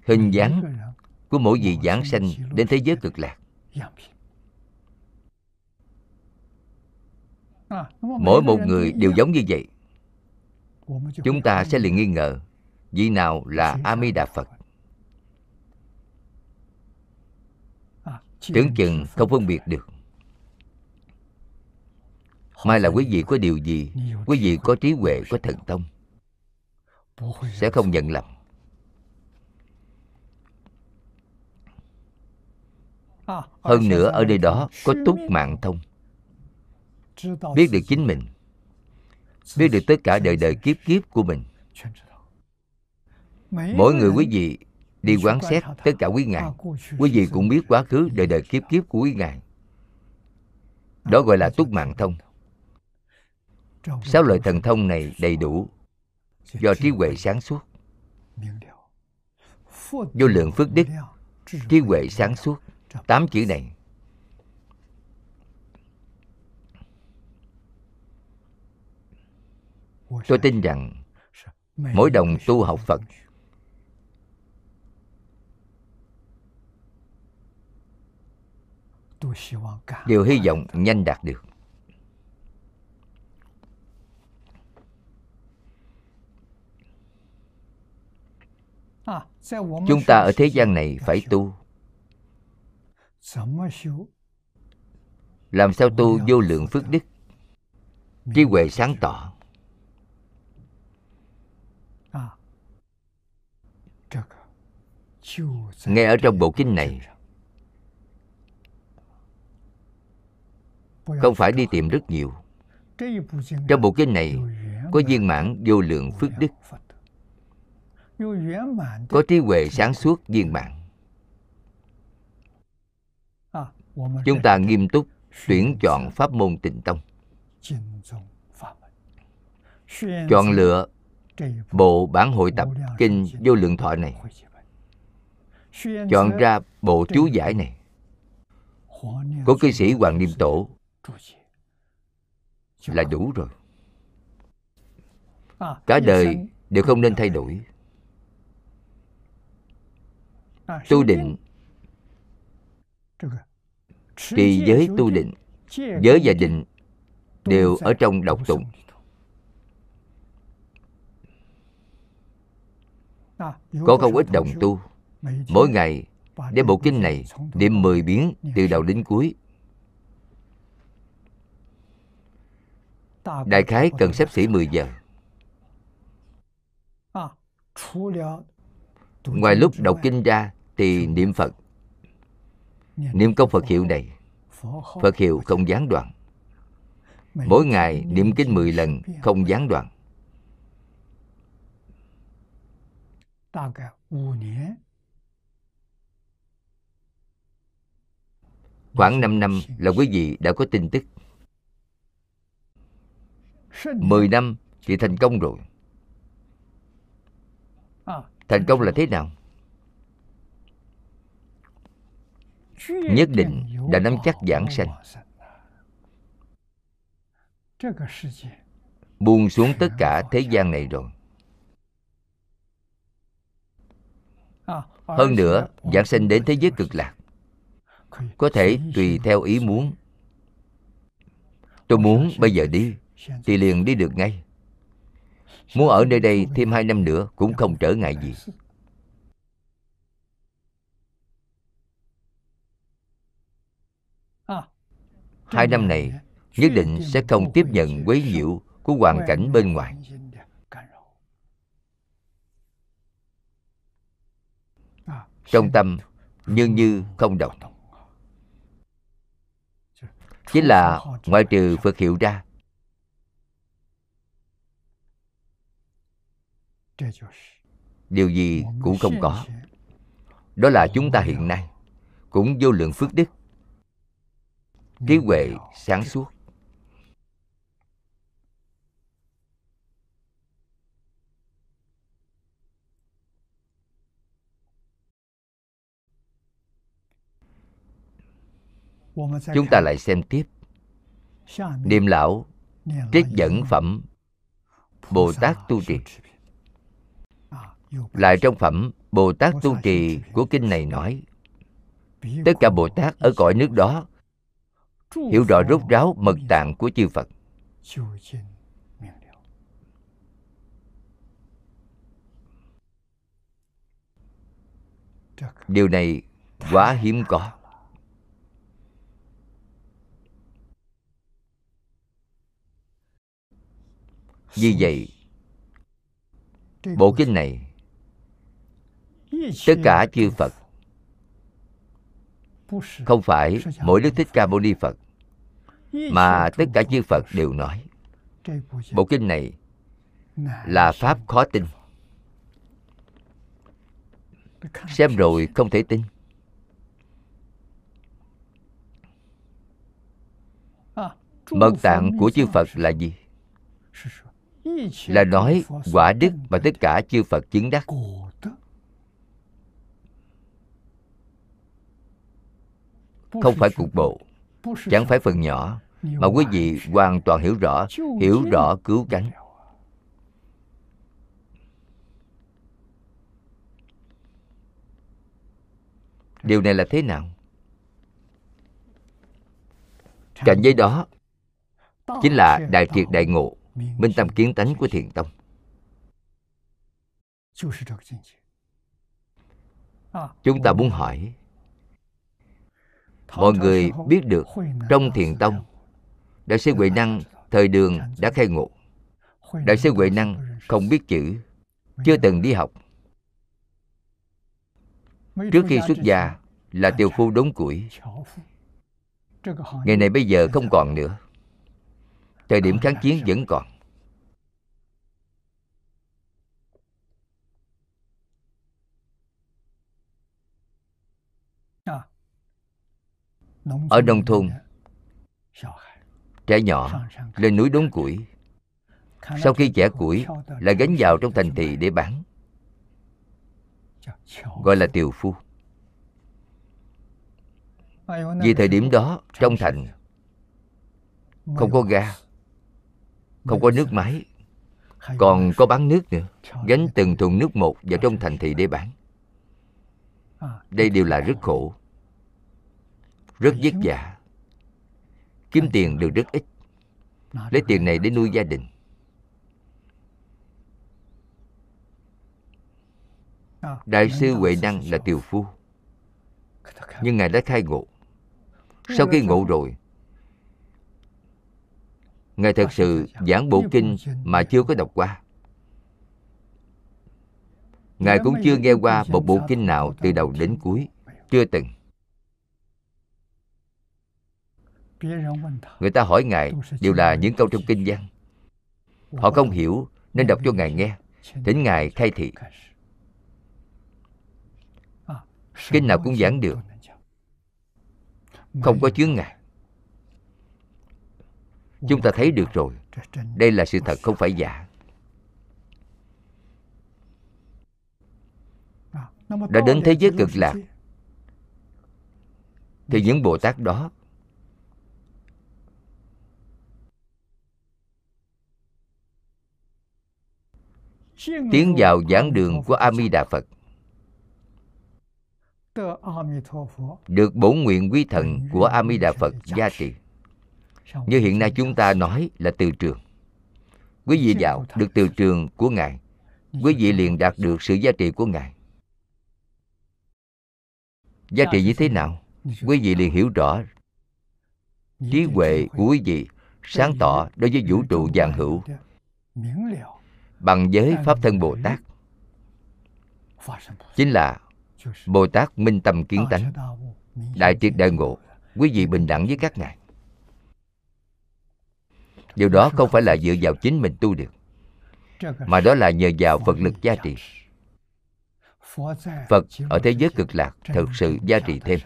hình dáng của mỗi vị giảng sanh đến thế giới cực lạc. Mỗi một người đều giống như vậy. Chúng ta sẽ liền nghi ngờ vị nào là a di đà phật. Tưởng chừng không phân biệt được. Mai là quý vị có điều gì quý vị có trí huệ có thần thông sẽ không nhận lầm. Hơn nữa ở nơi đó có túc mạng thông. Biết được chính mình. biết được tất cả đời đời kiếp kiếp của mình. Mỗi người quý vị đi quán xét tất cả quý ngài. quý vị cũng biết quá khứ đời đời kiếp kiếp của quý ngài. Đó gọi là túc mạng thông. Sáu lời thần thông này đầy đủ do trí huệ sáng suốt. Vô lượng phước đức trí huệ sáng suốt. tám chữ này. Tôi tin rằng mỗi đồng tu học phật đều hy vọng nhanh đạt được chúng ta ở thế gian này phải tu. Làm sao tu vô lượng phước đức? Trí huệ sáng tỏ. Ngay ở trong bộ kinh này, không phải đi tìm rất nhiều. Trong bộ kinh này có viên mãn vô lượng phước đức có trí huệ sáng suốt viên mãn. Chúng ta nghiêm túc tuyển chọn pháp môn tịnh tông. Chọn lựa bộ bản hội tập kinh vô lượng thọ này. chọn ra bộ chú giải này. của cư sĩ hoàng niệm tổ là đủ rồi. Cả đời đều không nên thay đổi tu định. Trì giới tu định giới và định đều ở trong độc tụng. Có không ít đồng tu. Mỗi ngày đem bộ kinh này niệm mười biến từ đầu đến cuối. Đại khái cần sắp xỉ 10 giờ. Ngoài lúc đọc kinh ra thì niệm phật. Niệm công phật hiệu này, phật hiệu không gián đoạn. Mỗi ngày niệm kinh 10 lần không gián đoạn. Khoảng 5 năm là quý vị đã có tin tức. 10 năm thì thành công rồi. Thành công là thế nào? Nhất định đã nắm chắc giảng sanh. buông xuống tất cả thế gian này rồi. hơn nữa giảng sanh đến thế giới cực lạc. có thể tùy theo ý muốn. Tôi muốn bây giờ đi Thì liền đi được ngay. Muốn ở nơi đây thêm hai năm nữa Cũng không trở ngại gì Hai năm này, nhất định sẽ không tiếp nhận quấy nhiễu của hoàn cảnh bên ngoài. Trong tâm như như không động. Chính là ngoại trừ phật hiệu ra. Điều gì cũng không có. Đó là chúng ta hiện nay, cũng vô lượng phước đức trí huệ sáng suốt. Chúng ta lại xem tiếp. Niệm lão trích dẫn phẩm bồ tát tu trì. Lại trong phẩm bồ tát tu trì của kinh này nói tất cả bồ tát ở cõi nước đó hiểu rõ rốt ráo mật tạng của chư phật. điều này quá hiếm có. Vì vậy bộ kinh này tất cả chư phật không phải mỗi đức thích ca mâu ni phật mà tất cả chư phật đều nói. Bộ kinh này là pháp khó tin. Xem rồi không thể tin. Mật tạng của chư phật là gì? Là nói quả đức mà tất cả chư phật chứng đắc không phải cục bộ, chẳng phải phần nhỏ, mà quý vị hoàn toàn hiểu rõ hiểu rõ cứu cánh. Điều này là thế nào? Cảnh giới đó chính là đại triệt đại ngộ, minh tâm kiến tánh của thiền tông. Chúng ta muốn hỏi mọi người biết được trong thiền tông đại sư huệ năng thời đường đã khai ngộ. Đại sư huệ năng không biết chữ chưa từng đi học. Trước khi xuất gia là tiều phu đốn củi. ngày này bây giờ không còn nữa. thời điểm kháng chiến vẫn còn ở nông thôn. trẻ nhỏ lên núi đốn củi. Sau khi chẻ củi lại gánh vào trong thành thị để bán. Gọi là tiều phu. Vì thời điểm đó trong thành không có ga không có nước máy còn có bán nước nữa gánh từng thùng nước một vào trong thành thị để bán. Đây đều là rất khổ rất vất vả. Kiếm tiền được rất ít. Lấy tiền này để nuôi gia đình. Đại sư huệ năng là tiều phu. Nhưng ngài đã khai ngộ. Sau khi ngộ rồi ngài thật sự giảng bộ kinh mà chưa có đọc qua. Ngài cũng chưa nghe qua một bộ kinh nào từ đầu đến cuối chưa từng người ta hỏi ngài đều là những câu trong kinh văn. Họ không hiểu nên đọc cho ngài nghe. thỉnh ngài khai thị. Kinh nào cũng giảng được. không có chướng ngại chúng ta thấy được rồi. đây là sự thật không phải giả. Đã đến thế giới cực lạc. Thì những bồ tát đó tiến vào giảng đường của a di đà phật. Được bổn nguyện quy thần của a di đà phật gia trì. Như hiện nay chúng ta nói là từ trường. Quý vị vào được từ trường của ngài, quý vị liền đạt được sự giá trị của ngài. Giá trị như thế nào? Quý vị liền hiểu rõ trí huệ của quý vị sáng tỏ đối với vũ trụ vạn hữu bằng giới pháp thân bồ tát. Chính là bồ tát minh tâm kiến tánh đại triệt đại ngộ quý vị bình đẳng với các ngài. Điều đó không phải là dựa vào chính mình tu được mà đó là nhờ vào phật lực gia trì. Phật ở thế giới cực lạc thực sự gia trì thêm.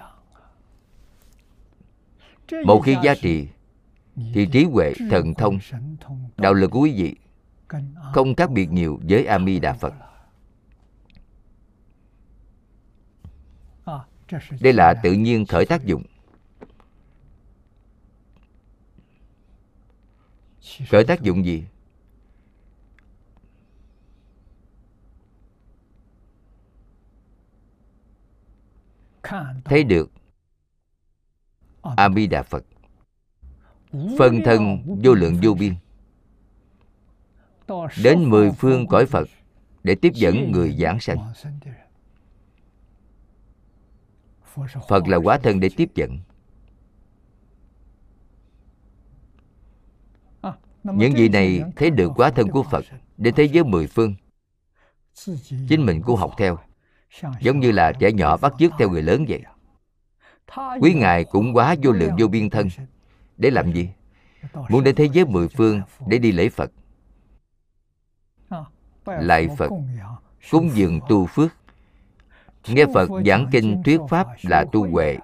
Một khi gia trì thì trí huệ thần thông đạo lực của quý vị không khác biệt nhiều với a di đà phật. đây là tự nhiên khởi tác dụng. Khởi tác dụng gì? Thấy được. A di đà phật. Phân thân vô lượng vô biên đến mười phương cõi phật để tiếp dẫn người giảng sanh. Phật là quá thân để tiếp dẫn. Những vị này thấy được quá thân của phật đến thế giới mười phương. Chính mình cũng học theo. Giống như là trẻ nhỏ bắt chước theo người lớn vậy. Quý ngài cũng quá vô lượng vô biên thân. Để làm gì? Muốn đến thế giới mười phương để đi lễ phật lại phật cúng dường tu phước. nghe phật giảng kinh thuyết pháp là tu huệ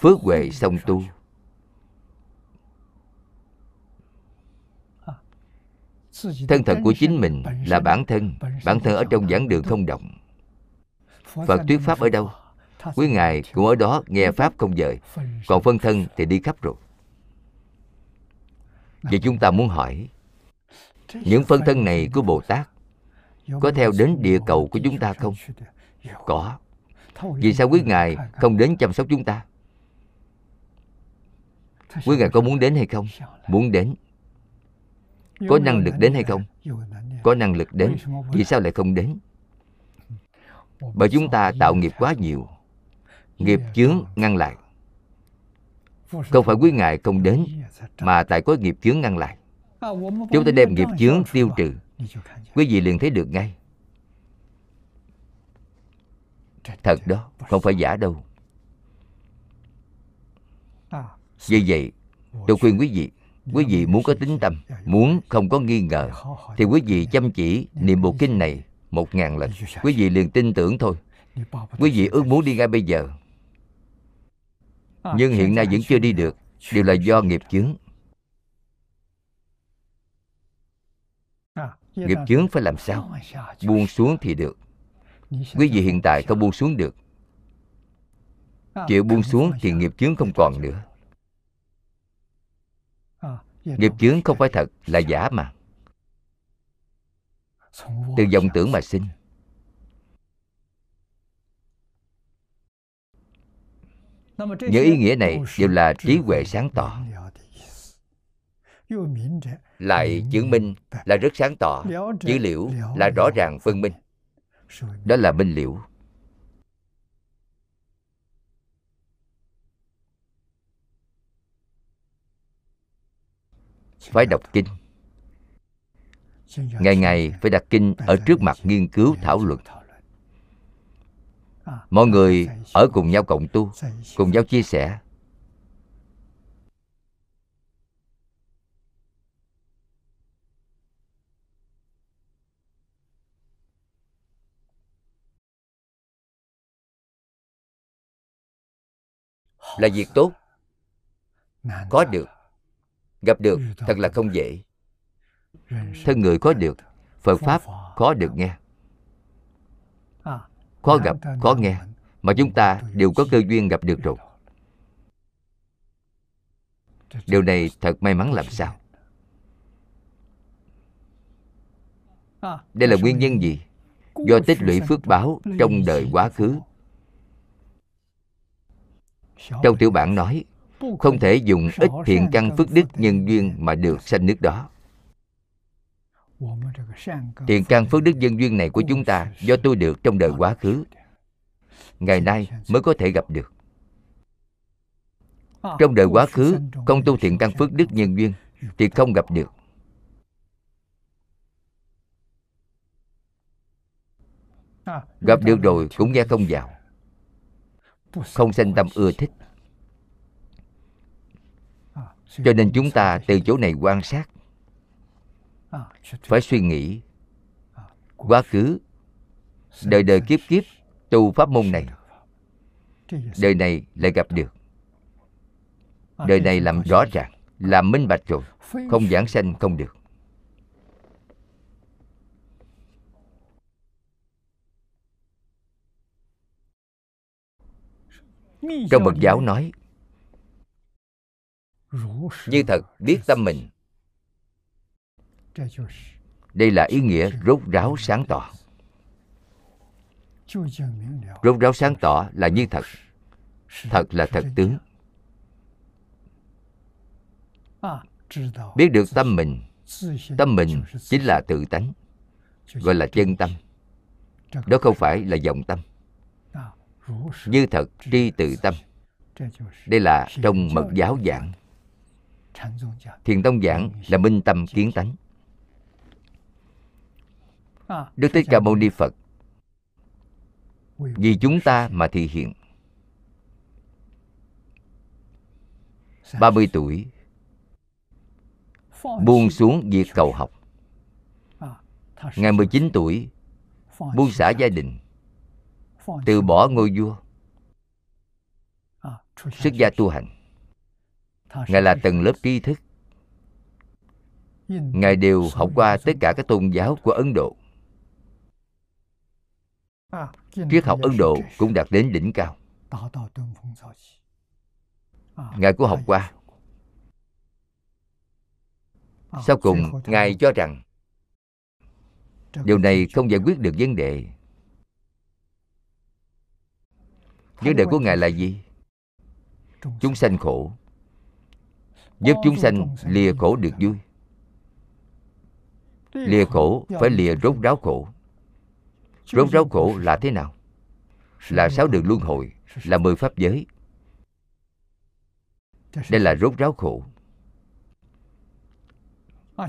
phước. huệ song tu. Thân thật của chính mình là bản thân bản thân ở trong giảng đường không động. Phật thuyết pháp ở đâu? Quý ngài cũng ở đó nghe pháp không dời còn phân thân thì đi khắp rồi. Vậy chúng ta muốn hỏi những phân thân này của bồ tát có theo đến địa cầu của chúng ta không? Có. Vì sao quý ngài không đến chăm sóc chúng ta? Quý ngài có muốn đến hay không? Muốn đến. Có năng lực đến hay không? Có năng lực đến. Vì sao lại không đến? Bởi chúng ta tạo nghiệp quá nhiều. Nghiệp chướng ngăn lại. Không phải quý ngài không đến, mà tại có nghiệp chướng ngăn lại. Chúng ta đem nghiệp chướng tiêu trừ quý vị liền thấy được ngay. Thật đó, không phải giả đâu. Vì vậy, tôi khuyên quý vị quý vị muốn có tính tâm, muốn không có nghi ngờ, thì quý vị chăm chỉ niệm bộ kinh này một ngàn lần. Quý vị liền tin tưởng thôi. Quý vị ước muốn đi ngay bây giờ. Nhưng hiện nay vẫn chưa đi được. Đều là do nghiệp chướng. Nghiệp chướng phải làm sao? buông xuống thì được. Quý vị hiện tại không buông xuống được? Chịu buông xuống thì nghiệp chướng không còn nữa. nghiệp chướng không phải thật là giả mà. Từ dòng tưởng mà sinh. Những ý nghĩa này đều là trí huệ sáng tỏ lại chứng minh là rất sáng tỏ dữ liệu là rõ ràng phân minh. Đó là minh liễu phải đọc kinh. Ngày ngày phải đặt kinh ở trước mặt nghiên cứu thảo luận. mọi người ở cùng nhau cộng tu cùng nhau chia sẻ là việc tốt. Có được. Gặp được thật là không dễ. Thân người có được phật pháp khó được nghe. Khó gặp khó nghe. mà chúng ta đều có cơ duyên gặp được rồi. điều này thật may mắn làm sao? Đây là nguyên nhân gì? Do tích lũy phước báo trong đời quá khứ trong tiểu bản nói không thể dùng ít thiện căn phước đức nhân duyên mà được sanh nước đó. Thiện căn phước đức nhân duyên này của chúng ta do tu được trong đời quá khứ. Ngày nay mới có thể gặp được. Trong đời quá khứ không tu thiện căn phước đức nhân duyên thì không gặp được. Gặp được rồi cũng nghe không vào không sanh tâm ưa thích. Cho nên chúng ta từ chỗ này quan sát. Phải suy nghĩ. Quá khứ, đời đời kiếp kiếp tu pháp môn này, đời này lại gặp được. Đời này làm rõ ràng, làm minh bạch rồi, không giảng sanh không được. Trong Phật giáo nói như thật biết tâm mình. Đây là ý nghĩa rốt ráo sáng tỏ. Rốt ráo sáng tỏ là như thật. Thật là thật tướng. Biết được tâm mình. Tâm mình chính là tự tánh gọi là chân tâm. Đó không phải là vọng tâm như thật tri tự tâm. Đây là trong mật giáo giảng. Thiền tông giảng là minh tâm kiến tánh. Đức thích ca mâu ni phật, vì chúng ta mà thị hiện. 30 tuổi, buông xuống việc cầu học. Ngày 19 tuổi, buông xả gia đình từ bỏ ngôi vua. Xuất gia tu hành. Ngài là tầng lớp tri thức. Ngài đều học qua tất cả các tôn giáo của ấn độ. Triết học ấn độ cũng đạt đến đỉnh cao. Ngài cũng học qua. Sau cùng ngài cho rằng điều này không giải quyết được vấn đề vấn đề của ngài là gì? Chúng sanh khổ. Giúp chúng sanh lìa khổ được vui. Lìa khổ phải lìa rốt ráo khổ. Rốt ráo khổ là thế nào? Là sáu đường luân hồi là mười pháp giới. Đây là rốt ráo khổ.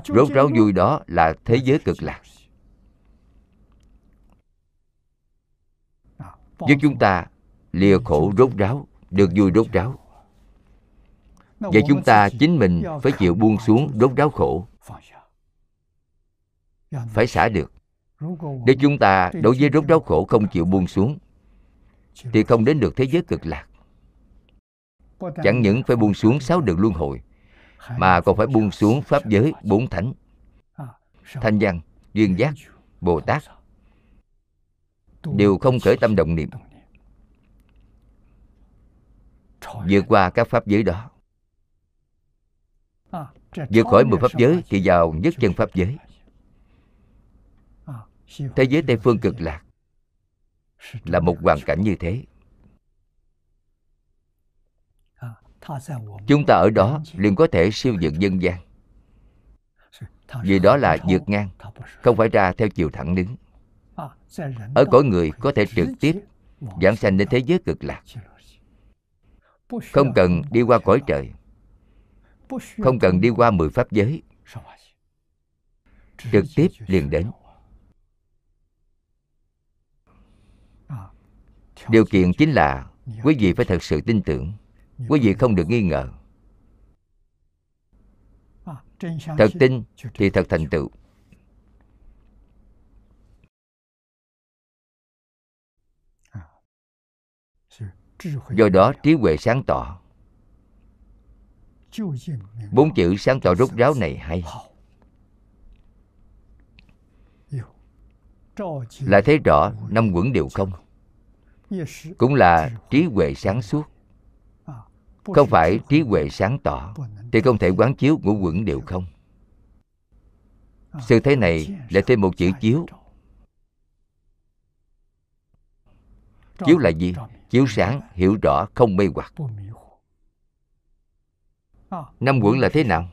Rốt ráo vui đó là thế giới cực lạc. giúp chúng ta lìa khổ rốt ráo được vui rốt ráo. Vậy chúng ta chính mình phải chịu buông xuống rốt ráo khổ. Phải xả được. Nếu chúng ta đối với rốt ráo khổ không chịu buông xuống Thì không đến được thế giới cực lạc. Chẳng những phải buông xuống sáu đường luân hồi Mà còn phải buông xuống Pháp giới bốn thánh. Thanh văn, duyên giác, Bồ Tát Đều không khởi tâm động niệm. Vượt qua các pháp giới đó. Vượt khỏi mười pháp giới thì vào nhất chân pháp giới. thế giới tây phương cực lạc là một hoàn cảnh như thế. Chúng ta ở đó liền có thể siêu vượt dân gian. Vì đó là vượt ngang không phải ra theo chiều thẳng đứng. Ở cõi người có thể trực tiếp giảng sanh đến thế giới cực lạc không cần đi qua cõi trời. Không cần đi qua mười pháp giới. Trực tiếp liền đến. Điều kiện chính là quý vị phải thật sự tin tưởng. Quý vị không được nghi ngờ. Thật tin thì thật thành tựu do đó trí huệ sáng tỏ. bốn chữ sáng tỏ rốt ráo này hay. là thấy rõ năm quẩn đều không. Cũng là trí huệ sáng suốt. Không phải trí huệ sáng tỏ thì không thể quán chiếu ngũ quẩn đều không. Sự thế này lại thêm một chữ chiếu. chiếu là gì chiếu sáng hiểu rõ không mê hoặc. Năm quẩn là thế nào?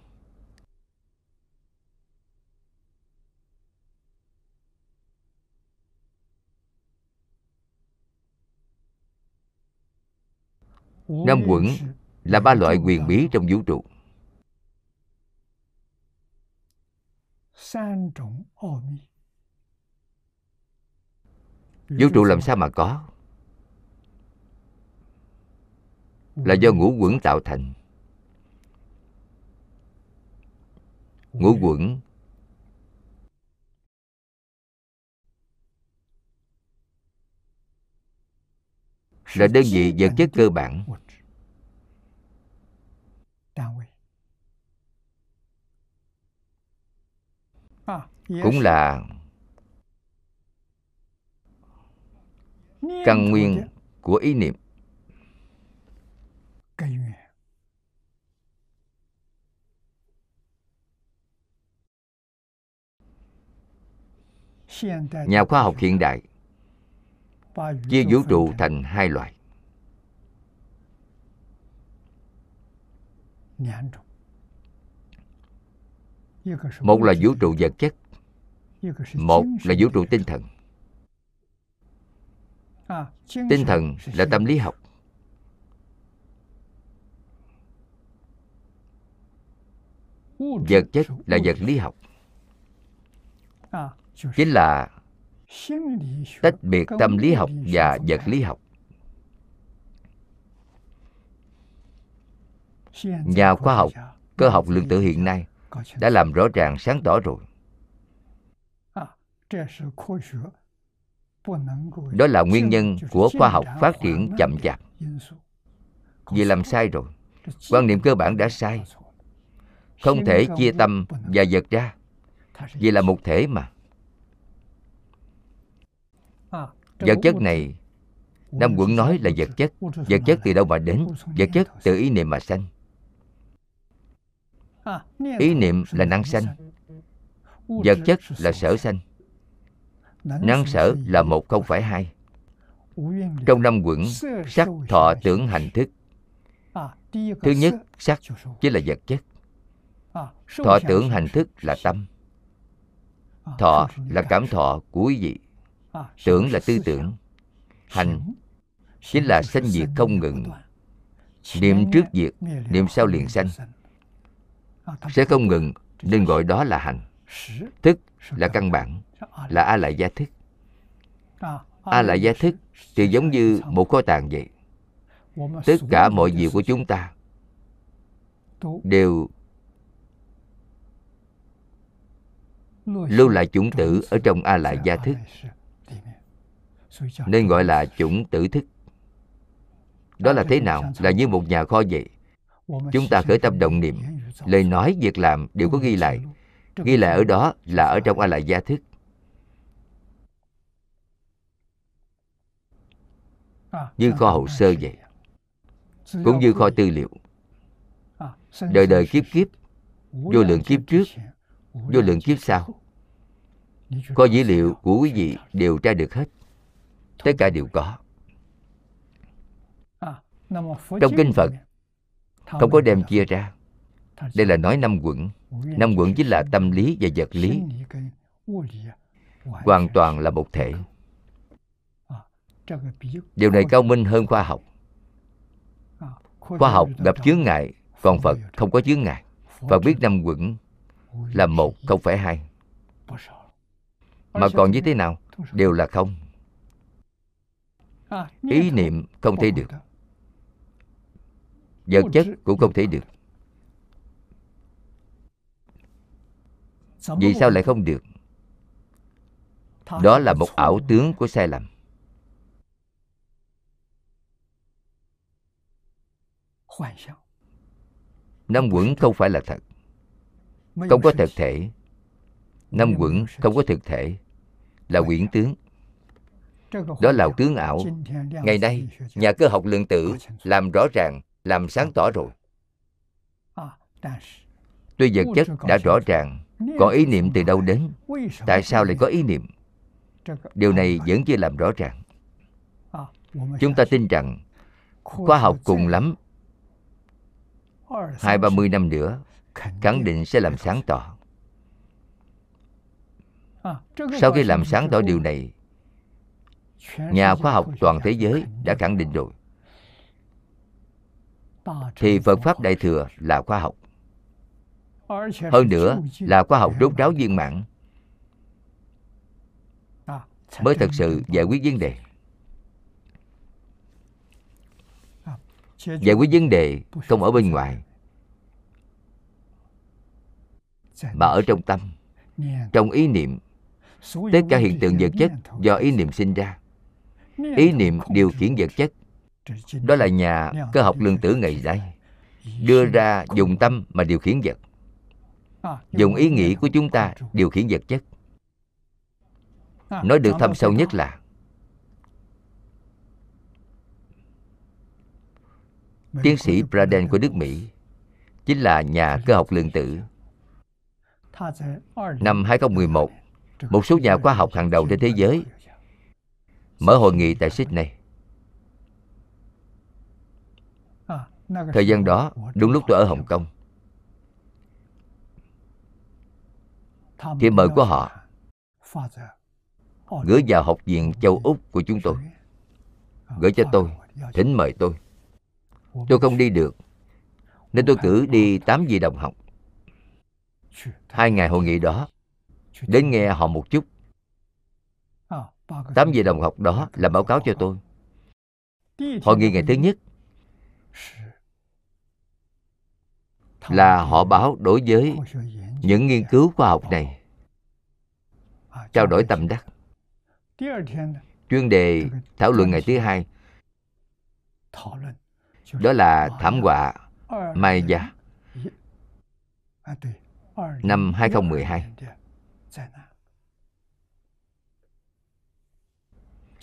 Năm quẩn là ba loại quyền bí trong vũ trụ. Vũ trụ làm sao mà có? Là do ngũ quẩn tạo thành. Ngũ quẩn. Là đơn vị vật chất cơ bản. Cũng là căn nguyên của ý niệm nhà khoa học hiện đại. Chia vũ trụ thành. hai loại. Một là vũ trụ vật chất. Một là vũ trụ tinh thần. Tinh thần là tâm lý học vật chất là vật lý học. Chính là tách biệt tâm lý học và vật lý học. Nhà khoa học, cơ học lượng tử hiện nay đã làm rõ ràng sáng tỏ rồi. Đó là nguyên nhân của khoa học phát triển chậm chạp. Vì làm sai rồi, quan niệm cơ bản đã sai không thể chia tâm và vật ra. Vì là một thể mà. Vật chất này Nam Quận nói là vật chất. Vật chất từ đâu mà đến? Vật chất từ ý niệm mà sanh. Ý niệm là năng sanh. Vật chất là sở sanh. Năng sở là một không phải hai. Trong năm quẩn Sắc, thọ, tưởng, hành, thức. Thứ nhất, sắc chính là vật chất Thọ, tưởng, hành, thức là tâm. Thọ là cảm thọ của quý vị. Tưởng là tư tưởng. Hành chính là sanh diệt không ngừng. Niệm trước diệt, niệm sau liền sanh. Sẽ không ngừng nên gọi đó là hành. Thức là căn bản Là A lại gia thức. A lại gia thức thì giống như một kho tàng vậy. Tất cả mọi việc của chúng ta Đều lưu lại chủng tử ở trong A lại gia thức. nên gọi là chủng tử thức. Đó là thế nào? là như một nhà kho vậy. Chúng ta khởi tâm động niệm lời nói việc làm đều có ghi lại. ghi lại ở đó là ở trong a lại gia thức. Như kho hồ sơ vậy. cũng như kho tư liệu. Đời đời kiếp kiếp vô lượng kiếp trước vô lượng kiếp sau, có dữ liệu của quý vị đều tra được hết. Tất cả đều có. Trong kinh phật, không có đem chia ra. Đây là nói năm quận năm quận chính là tâm lý và vật lý. Hoàn toàn là một thể. Điều này cao minh hơn khoa học. Khoa học gặp chướng ngại, còn phật không có chướng ngại. Phật biết năm quận là một không phải hai. Mà còn như thế nào? Đều là không. Ý niệm không thể được. Vật chất cũng không thể được. Vì sao lại không được? Đó là một ảo tướng của sai lầm. Năm quẩn không phải là thật không có thực thể. năm quẩn không có thực thể. Là quyển tướng. đó là tướng ảo. Ngày nay nhà cơ học lượng tử làm rõ ràng làm sáng tỏ rồi. Tuy vật chất đã rõ ràng còn ý niệm từ đâu đến tại sao lại có ý niệm? Điều này vẫn chưa làm rõ ràng. Chúng ta tin rằng khoa học cùng lắm. Hai ba mươi năm nữa khẳng định sẽ làm sáng tỏ. sau khi làm sáng tỏ điều này nhà khoa học toàn thế giới đã khẳng định rồi. Thì phật pháp đại thừa là khoa học. Hơn nữa là khoa học rốt ráo viên mãn. Mới thật sự giải quyết vấn đề. Giải quyết vấn đề không ở bên ngoài mà ở trong tâm trong ý niệm tất cả hiện tượng vật chất do ý niệm sinh ra. Ý niệm điều khiển vật chất. Đó là nhà cơ học lượng tử ngày nay đưa ra dùng tâm mà điều khiển vật. Dùng ý nghĩ của chúng ta điều khiển vật chất. Nói được thâm sâu nhất là tiến sĩ Braden của nước Mỹ chính là nhà cơ học lượng tử. Năm 2011, một số nhà khoa học hàng đầu trên thế giới mở hội nghị tại Sydney. Thời gian đó, đúng lúc tôi ở Hồng Kông. Thì mời của họ gửi vào học viện châu Úc của chúng tôi. Gửi cho tôi, thỉnh mời tôi. Tôi không đi được Nên tôi cử đi tám vị đồng học Hai ngày hội nghị đó Đến nghe họ một chút. Tám vị đồng học đó làm báo cáo cho tôi. Hội nghị ngày thứ nhất Là họ báo đối với những nghiên cứu khoa học này. Trao đổi tâm đắc. Chuyên đề thảo luận ngày thứ hai đó là thảm họa Maya năm 2012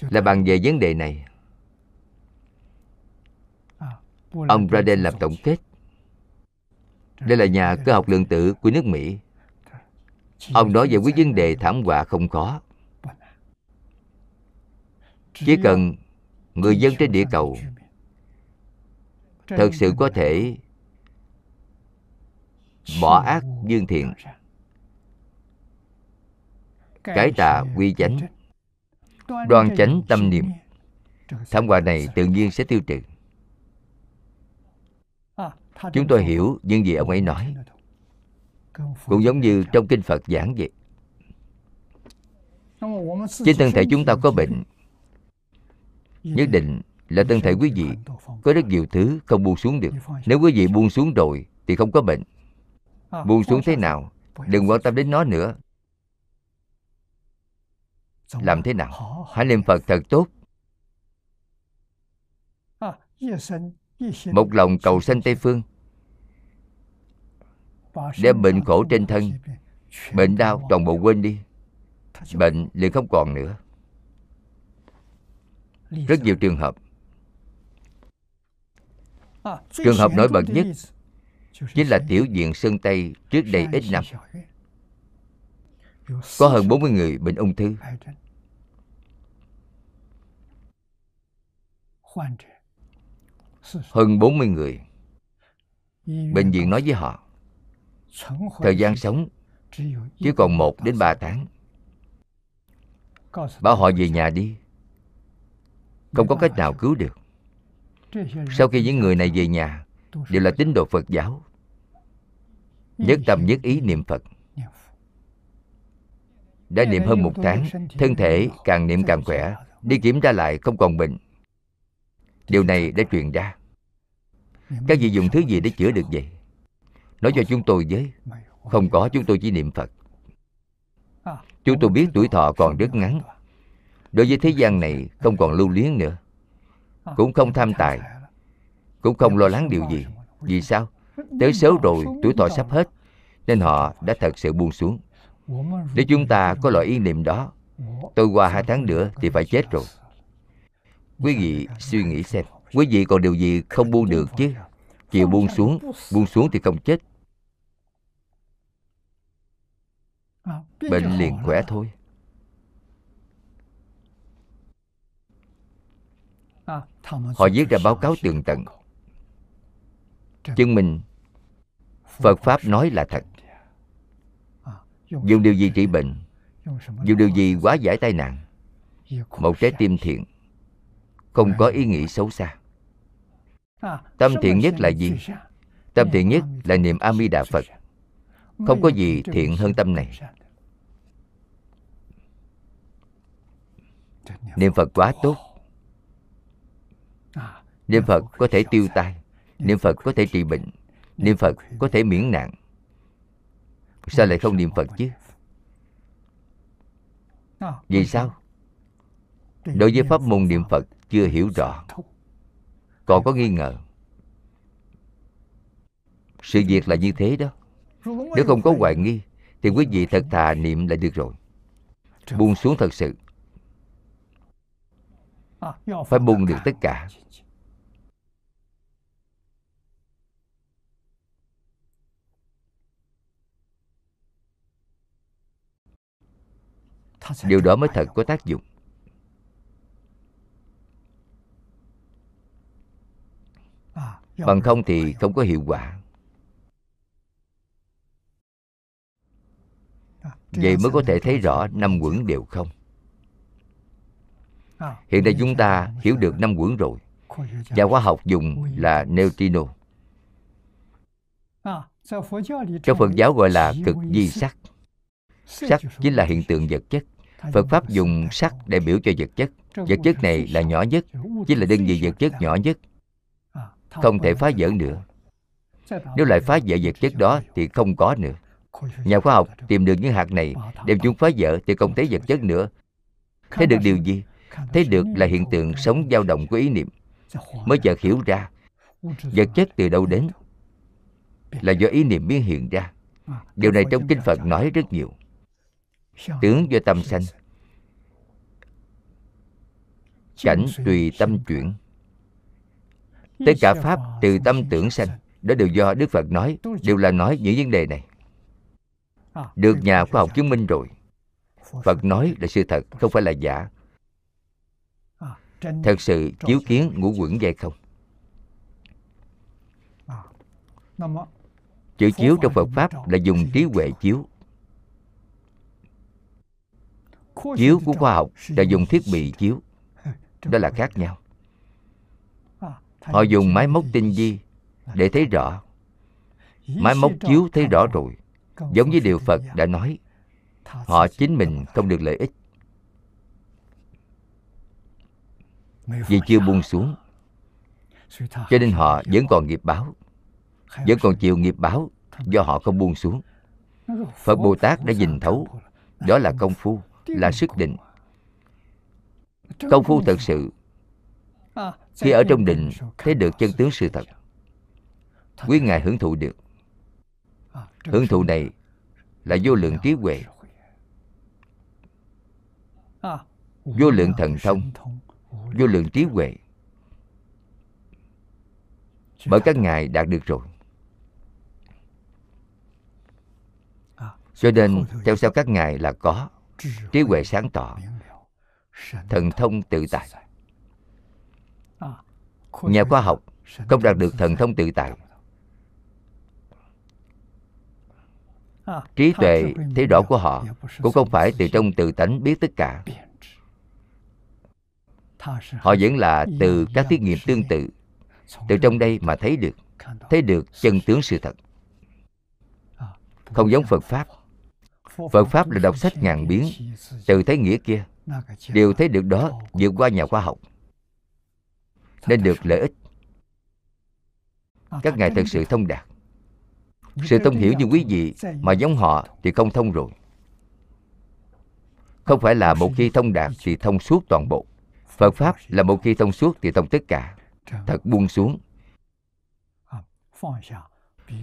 là bàn về vấn đề này, ông Braden làm tổng kết. Đây là nhà cơ học lượng tử của nước Mỹ. Ông nói về quyết vấn đề thảm họa không khó. Chỉ cần người dân trên địa cầu thật sự có thể bỏ ác dương thiện. Cái tà quy chánh, đoan chánh tâm niệm. Thảm họa này tự nhiên sẽ tiêu trừ. Chúng tôi hiểu những gì ông ấy nói. Cũng giống như trong kinh phật giảng vậy. Trên thân thể chúng ta có bệnh. Nhất định là thân thể quý vị có rất nhiều thứ không buông xuống được. Nếu quý vị buông xuống rồi thì không có bệnh buông xuống thế nào đừng quan tâm đến nó nữa. Làm thế nào? hãy niệm phật thật tốt. Một lòng cầu sanh tây phương. Đem bệnh khổ trên thân bệnh đau toàn bộ quên đi. Bệnh liền không còn nữa. Rất nhiều trường hợp. Trường hợp nổi bật nhất chính là tiểu diện sơn tây trước đây ít năm. có hơn 40 người bệnh ung thư hơn 40 người. Bệnh viện nói với họ thời gian sống chỉ còn một đến ba tháng. Bảo họ về nhà đi. Không có cách nào cứu được. Sau khi những người này về nhà đều là tín đồ phật giáo nhất tâm nhất ý niệm phật. Đã niệm hơn một tháng thân thể càng niệm càng khỏe đi kiểm tra lại không còn bệnh. Điều này đã truyền ra. Các vị dùng thứ gì để chữa được vậy? Nói cho chúng tôi với. không có chúng tôi chỉ niệm phật. Chúng tôi biết tuổi thọ còn rất ngắn. Đối với thế gian này không còn lưu luyến nữa. Cũng không tham tài. cũng không lo lắng điều gì. vì sao tới số rồi tuổi thọ sắp hết nên họ đã thật sự buông xuống. Nếu chúng ta có loại ý niệm đó tôi qua hai tháng nữa thì phải chết rồi. Quý vị suy nghĩ xem quý vị còn điều gì không buông được chứ? Chịu buông xuống buông xuống thì không chết. Bệnh liền khỏe thôi. Họ viết ra báo cáo tường tận chứng minh phật pháp nói là thật. Dùng điều gì trị bệnh? Dùng điều gì hóa giải tai nạn? Một trái tim thiện. Không có ý nghĩ xấu xa. Tâm thiện nhất là gì? Tâm thiện nhất là niệm a di đà phật. Không có gì thiện hơn tâm này. Niệm phật quá tốt. Niệm phật có thể tiêu tai. Niệm phật có thể trị bệnh niệm phật có thể miễn nạn. Sao lại không niệm phật chứ? Vì sao? Đối với pháp môn niệm phật chưa hiểu rõ. Còn có nghi ngờ. Sự việc là như thế đó. Nếu không có hoài nghi thì quý vị thật thà niệm là được rồi. Buông xuống thật sự. Phải buông được tất cả điều đó mới thật có tác dụng. Bằng không thì không có hiệu quả. Vậy mới có thể thấy rõ năm quẩn đều không. Hiện nay chúng ta hiểu được năm quẩn rồi. Và khoa học dùng là neutrino trong phật giáo gọi là cực di sắc. Sắc chính là hiện tượng vật chất phật pháp dùng sắc để biểu cho vật chất. vật chất này là nhỏ nhất chính là đơn vị vật chất nhỏ nhất. Không thể phá vỡ nữa. nếu lại phá vỡ vật chất đó thì không có nữa. Nhà khoa học tìm được những hạt này. đem chúng phá vỡ thì không thấy vật chất nữa. Thấy được điều gì? thấy được là hiện tượng sống dao động của ý niệm. mới chợt hiểu ra vật chất từ đâu đến là do ý niệm biến hiện ra. điều này trong kinh phật nói rất nhiều tướng do tâm sanh. Cảnh tùy tâm chuyển. Tất cả pháp từ tâm tưởng sanh đó đều do đức phật nói đều là nói những vấn đề này. Được nhà khoa học chứng minh rồi. Phật nói là sự thật không phải là giả. Thật sự chiếu kiến ngũ quẩn hay không? Chữ chiếu trong phật pháp là dùng trí huệ chiếu chiếu của khoa học là dùng thiết bị chiếu. Đó là khác nhau. Họ dùng máy móc tinh vi để thấy rõ. Máy móc chiếu thấy rõ rồi, giống như điều phật đã nói. Họ chính mình không được lợi ích. Vì chưa buông xuống, cho nên họ vẫn còn nghiệp báo, vẫn còn chịu nghiệp báo do họ không buông xuống. Phật bồ tát đã nhìn thấu, đó là công phu là sức định. Công phu thật sự khi ở trong định thấy được chân tướng sự thật. Quý ngài hưởng thụ được. Hưởng thụ này là vô lượng trí huệ. Vô lượng thần thông, vô lượng trí huệ. Bởi các ngài đạt được rồi. Cho nên, theo sau các ngài là có trí huệ sáng tỏ thần thông tự tại。nhà khoa học không đạt được thần thông tự tại。trí tuệ thấy rõ của họ cũng không phải từ trong tự tánh biết tất cả。họ vẫn là từ các thí nghiệm tương tự。từ trong đây mà thấy được thấy được chân tướng sự thật。không giống phật pháp phật pháp là đọc sách ngàn biến, từ thấy nghĩa kia. Đều thấy được đó, vượt qua nhà khoa học, nên được lợi ích. Các ngài thật sự thông đạt. Sự thông hiểu như quý vị mà giống họ thì không thông rồi. Không phải là một khi thông đạt thì thông suốt toàn bộ. Phật pháp là một khi thông suốt thì thông tất cả. Thật buông xuống.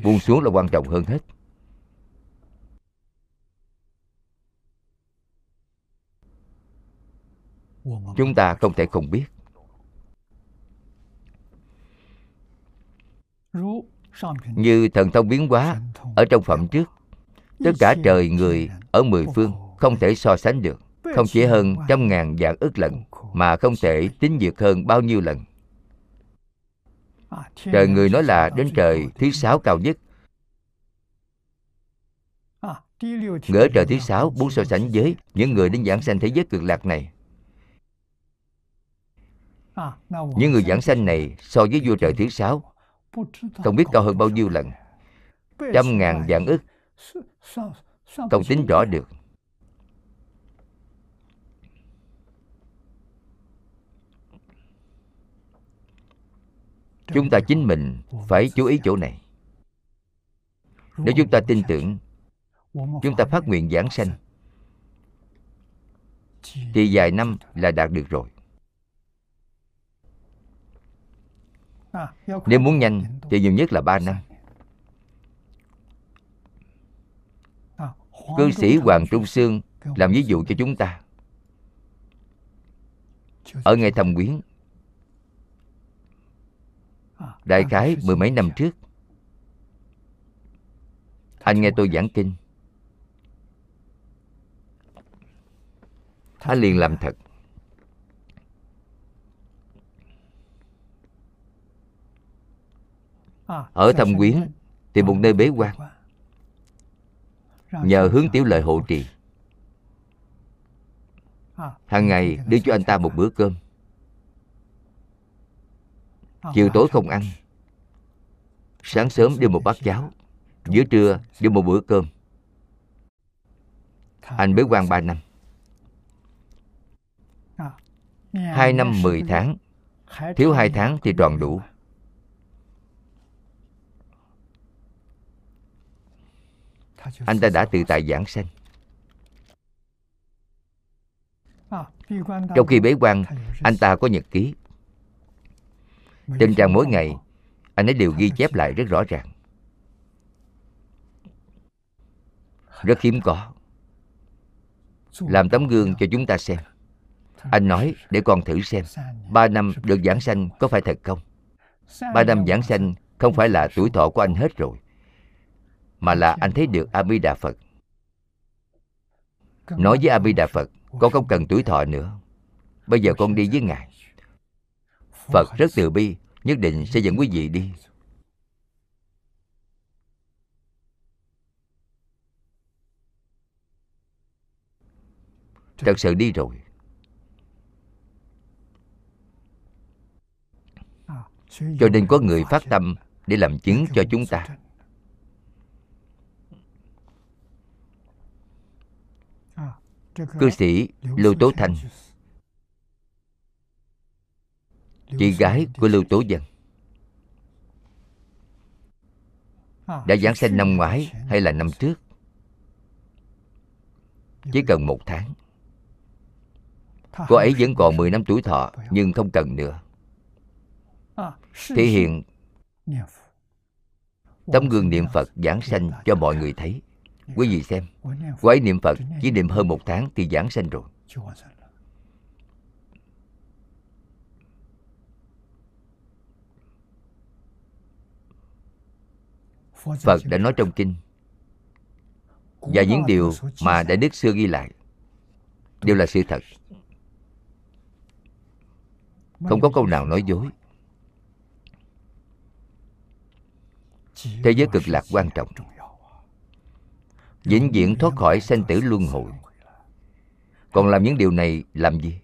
Buông xuống là quan trọng hơn hết. Chúng ta không thể không biết. Như thần thông biến hóa ở trong phẩm trước, tất cả trời người ở mười phương không thể so sánh được. Không chỉ hơn trăm ngàn vạn ức lần, mà không thể tính diệt hơn bao nhiêu lần. Trời người nói là đến trời thứ sáu cao nhất. Ngỡ trời thứ sáu muốn so sánh với những người đến giảng sanh thế giới cực lạc này. À, Những người giảng sanh này so với vua trời thứ sáu, Không biết cao hơn bao nhiêu lần. Trăm ngàn vạn ức. Không tính rõ được. Chúng ta chính mình phải chú ý chỗ này. Nếu chúng ta tin tưởng, Chúng ta phát nguyện giảng sanh, Thì vài năm là đạt được rồi. Nếu muốn nhanh thì nhiều nhất là 3 năm. Cư sĩ Hoàng Trung Sương làm ví dụ cho chúng ta. Ở ngay Thâm Quyến Đại khái mười mấy năm trước Anh nghe tôi giảng kinh. Anh liền làm thật Ở Thâm Quyến Tìm một nơi bế quan. Nhờ hướng tiểu lợi hộ trì. Hàng ngày đưa cho anh ta một bữa cơm. Chiều tối không ăn. Sáng sớm đưa một bát cháo. giữa trưa đưa một bữa cơm. Anh bế quan ba năm. Hai năm mười tháng. thiếu hai tháng thì tròn đủ anh ta đã tự tại giảng sanh. Trong khi bế quan, anh ta có nhật ký. Trên trang mỗi ngày, anh ấy đều ghi chép lại rất rõ ràng. Rất hiếm có. Làm tấm gương cho chúng ta xem. Anh nói để con thử xem, ba năm được giảng sanh có phải thật không? Ba năm giảng sanh không phải là tuổi thọ của anh hết rồi mà là anh thấy được a di đà phật nói với a di đà phật con không cần tuổi thọ nữa. Bây giờ con đi với ngài. Phật rất từ bi nhất định sẽ dẫn quý vị đi. Thật sự đi rồi. Cho nên có người phát tâm để làm chứng cho chúng ta cư sĩ lưu tố thanh. Chị gái của lưu tố dân. Đã giảng sanh năm ngoái hay là năm trước? Chỉ cần một tháng. Cô ấy vẫn còn 10 năm tuổi thọ nhưng không cần nữa. Thể hiện tấm gương niệm phật giảng sanh cho mọi người thấy quý vị xem cô ấy niệm phật chỉ niệm hơn một tháng thì giảng sanh rồi. Phật đã nói trong kinh, và những điều mà đại đức xưa ghi lại đều là sự thật. Không có câu nào nói dối. Thế giới cực lạc quan trọng vĩnh viễn thoát khỏi sanh tử luân hồi. Còn làm những điều này làm gì?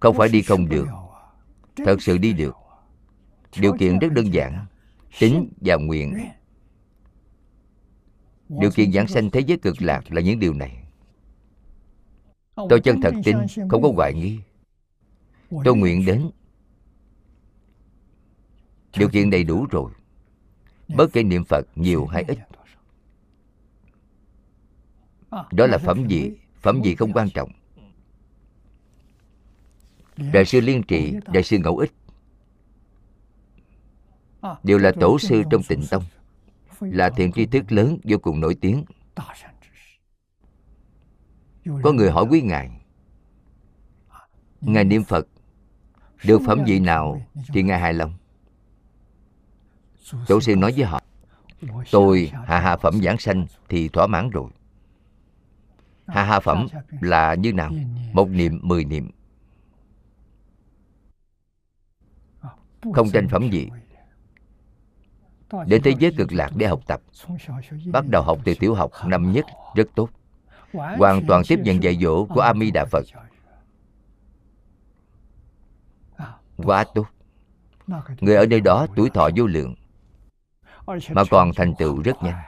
Không phải đi không được. Thật sự đi được. Điều kiện rất đơn giản. Tính và nguyện. Điều kiện giảng sanh thế giới cực lạc là những điều này. Tôi chân thật tin, không có hoài nghi. Tôi nguyện đến. Điều kiện đầy đủ rồi bất kể niệm phật nhiều hay ít? Đó là phẩm gì phẩm gì không quan trọng. Đại sư liên trị đại sư ngẫu ích, đều là tổ sư trong tịnh tông, là thiện tri thức lớn vô cùng nổi tiếng. Có người hỏi quý ngài ngài niệm phật được phẩm vị nào thì ngài hài lòng? Tổ sư nói với họ, tôi hạ hạ phẩm giảng sanh thì thỏa mãn rồi. Hạ hạ phẩm là như nào? Một niệm, mười niệm. Không tranh phẩm gì. Đến thế giới cực lạc để học tập. Bắt đầu học từ tiểu học, năm nhất, rất tốt. Hoàn toàn tiếp nhận dạy dỗ của Ami đà phật. Quá tốt. Người ở nơi đó tuổi thọ vô lượng mà còn thành tựu rất nhanh.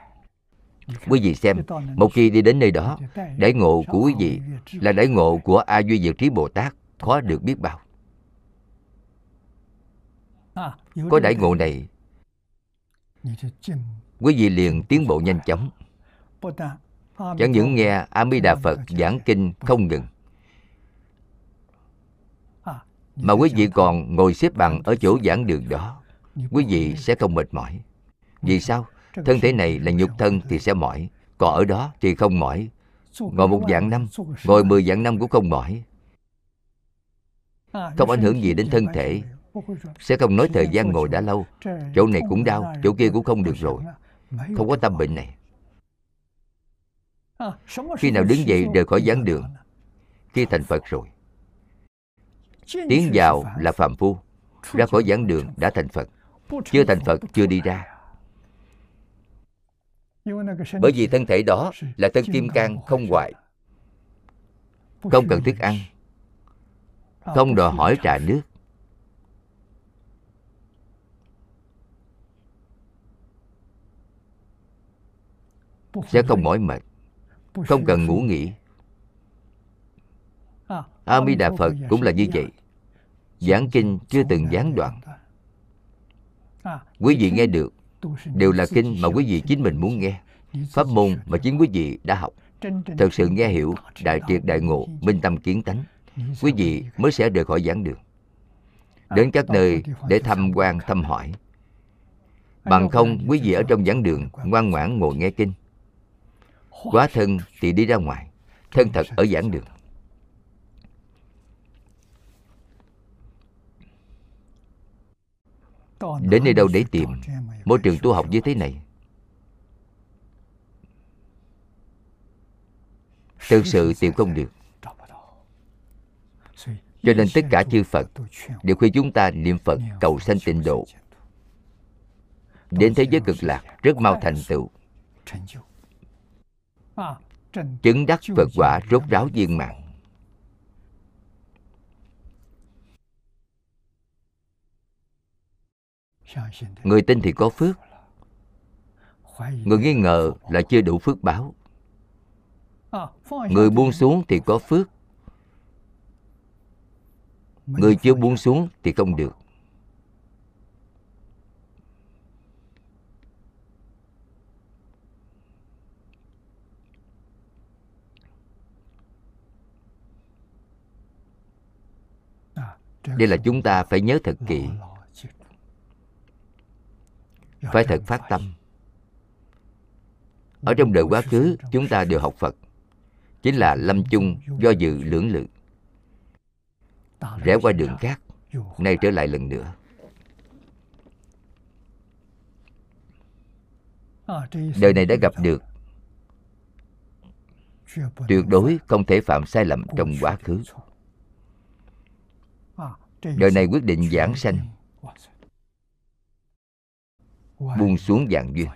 Quý vị xem, một khi đi đến nơi đó, đại ngộ của quý vị là đại ngộ của a duy diệu trí bồ tát, khó được biết bao. Có đại ngộ này, quý vị liền tiến bộ nhanh chóng. Chẳng những nghe a di đà phật giảng kinh không ngừng, mà quý vị còn ngồi xếp bằng ở chỗ giảng đường đó, quý vị sẽ không mệt mỏi vì sao? Thân thể này là nhục thân thì sẽ mỏi còn ở đó thì không mỏi. Ngồi một dạng năm ngồi mười dạng năm cũng không mỏi. Không ảnh hưởng gì đến thân thể. sẽ không nói thời gian ngồi đã lâu. Chỗ này cũng đau chỗ kia cũng không được rồi. không có tâm bệnh này. khi nào đứng dậy rời khỏi giảng đường khi thành phật rồi. tiến vào là phạm phu ra khỏi giảng đường đã thành phật chưa thành phật chưa đi ra bởi vì thân thể đó là thân kim cang không hoại không cần thức ăn không đòi hỏi trà nước sẽ không mỏi mệt không cần ngủ nghỉ a di đà phật cũng là như vậy giảng kinh chưa từng gián đoạn quý vị nghe được đều là kinh mà quý vị chính mình muốn nghe. Pháp môn mà chính quý vị đã học. Thật sự nghe hiểu đại triệt đại ngộ, minh tâm kiến tánh, quý vị mới sẽ rời khỏi giảng đường. Đến các nơi để thăm quan thăm hỏi. Bằng không, quý vị ở trong giảng đường ngoan ngoãn ngồi nghe kinh. Quá thân thì đi ra ngoài, thân thật ở giảng đường. Đến nơi đâu để tìm? môi trường tu học như thế này. Thực sự tìm không được. Cho nên tất cả chư phật đều khuyên chúng ta niệm phật cầu sanh tịnh độ. Đến thế giới cực lạc rất mau thành tựu. Chứng đắc phật quả rốt ráo viên mạng người tin thì có phước. người nghi ngờ là chưa đủ phước báo. Người buông xuống thì có phước. người chưa buông xuống thì không được. Đây là chúng ta phải nhớ thật kỹ phải thật phát tâm. Ở trong đời quá khứ chúng ta đều học phật. Chính là lâm chung do dự lưỡng lự. Rẽ qua đường khác nay trở lại lần nữa. Đời này đã gặp được. Tuyệt đối không thể phạm sai lầm trong quá khứ. đời này quyết định giảng sanh buông xuống dạng duyên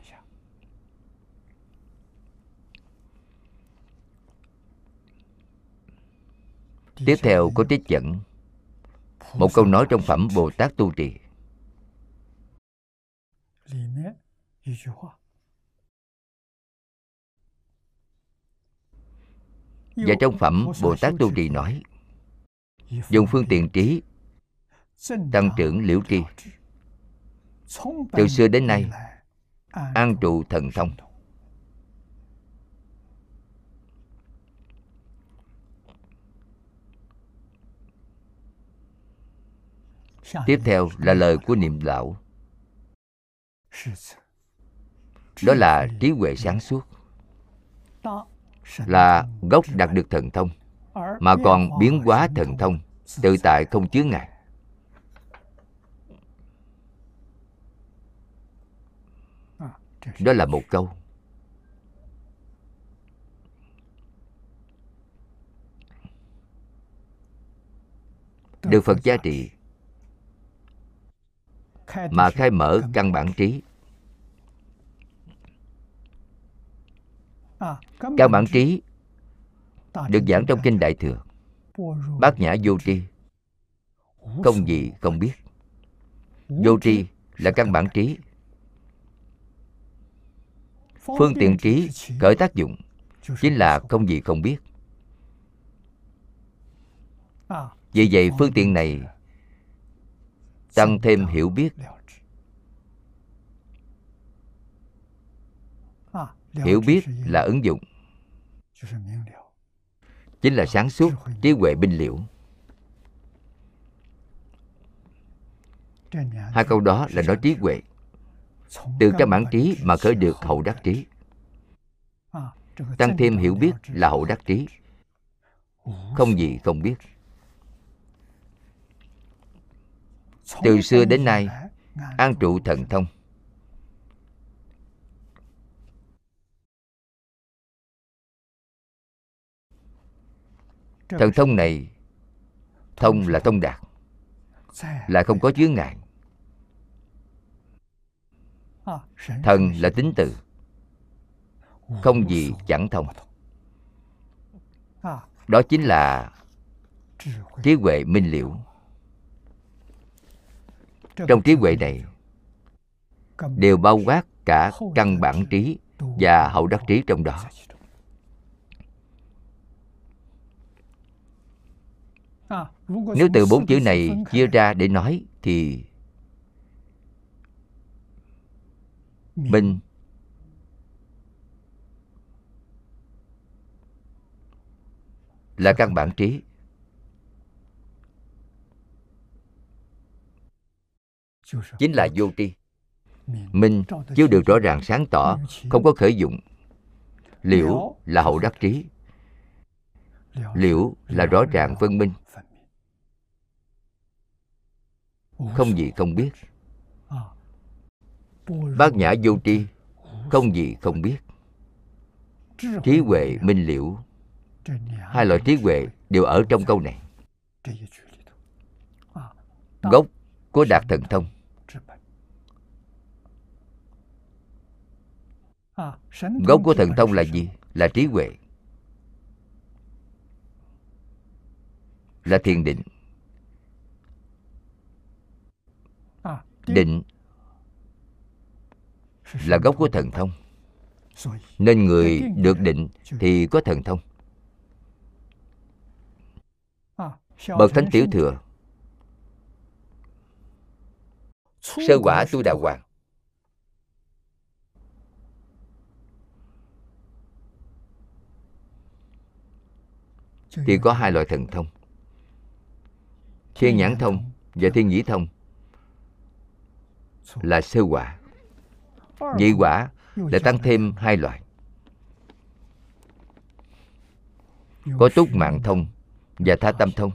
tiếp theo có trích dẫn. Một câu nói trong phẩm bồ tát tu trì. Và trong phẩm bồ tát tu trì nói dùng phương tiện trí tăng trưởng liễu tri từ xưa đến nay, an trụ thần thông. Tiếp theo là lời của niệm lão đó là trí huệ sáng suốt. Là gốc đạt được thần thông, mà còn biến hóa thần thông tự tại không chứa ngại đó là một câu. Được phật gia trị mà khai mở căn bản trí. Căn bản trí được giảng trong kinh đại thừa. Bát nhã vô tri. Không gì không biết. Vô tri là căn bản trí. Phương tiện trí khởi tác dụng Chính là không gì không biết. Vì vậy phương tiện này Tăng thêm hiểu biết. Hiểu biết là ứng dụng. Chính là sáng suốt, trí huệ binh liễu. Hai câu đó là nói trí huệ Từ cái bản trí mà khởi được hậu đắc trí. Tăng thêm hiểu biết là hậu đắc trí. Không gì không biết. Từ xưa đến nay An trụ thần thông. Thần thông này Thông là thông đạt Là không có chướng ngại Thần là tính từ. Không gì chẳng thông. Đó chính là trí huệ. minh liễu. Trong trí huệ này Đều bao quát cả căn bản trí Và hậu đắc trí trong đó. Nếu từ bốn chữ này chia ra để nói Thì Minh Là căn bản trí. Chính là vô tri. Minh chưa được rõ ràng, sáng tỏ, Không có khởi dụng. Liễu là hậu đắc trí. Liễu là rõ ràng phân minh. Không gì không biết. Bát nhã vô tri, Không gì không biết. Trí huệ minh liễu, Hai loại trí huệ đều ở trong câu này. Gốc của Đạt Thần Thông. Gốc của thần thông là gì? Là trí huệ. Là thiền định. Định là gốc của thần thông. Nên người được định thì có thần thông. Bậc Thánh Tiểu Thừa. Sơ quả tu đà hoàng. Thì có hai loại thần thông. Thiên nhãn thông và thiên nhĩ thông Là sơ quả. Nhị quả lại tăng thêm hai loại. Có túc mạng thông và tha tâm thông.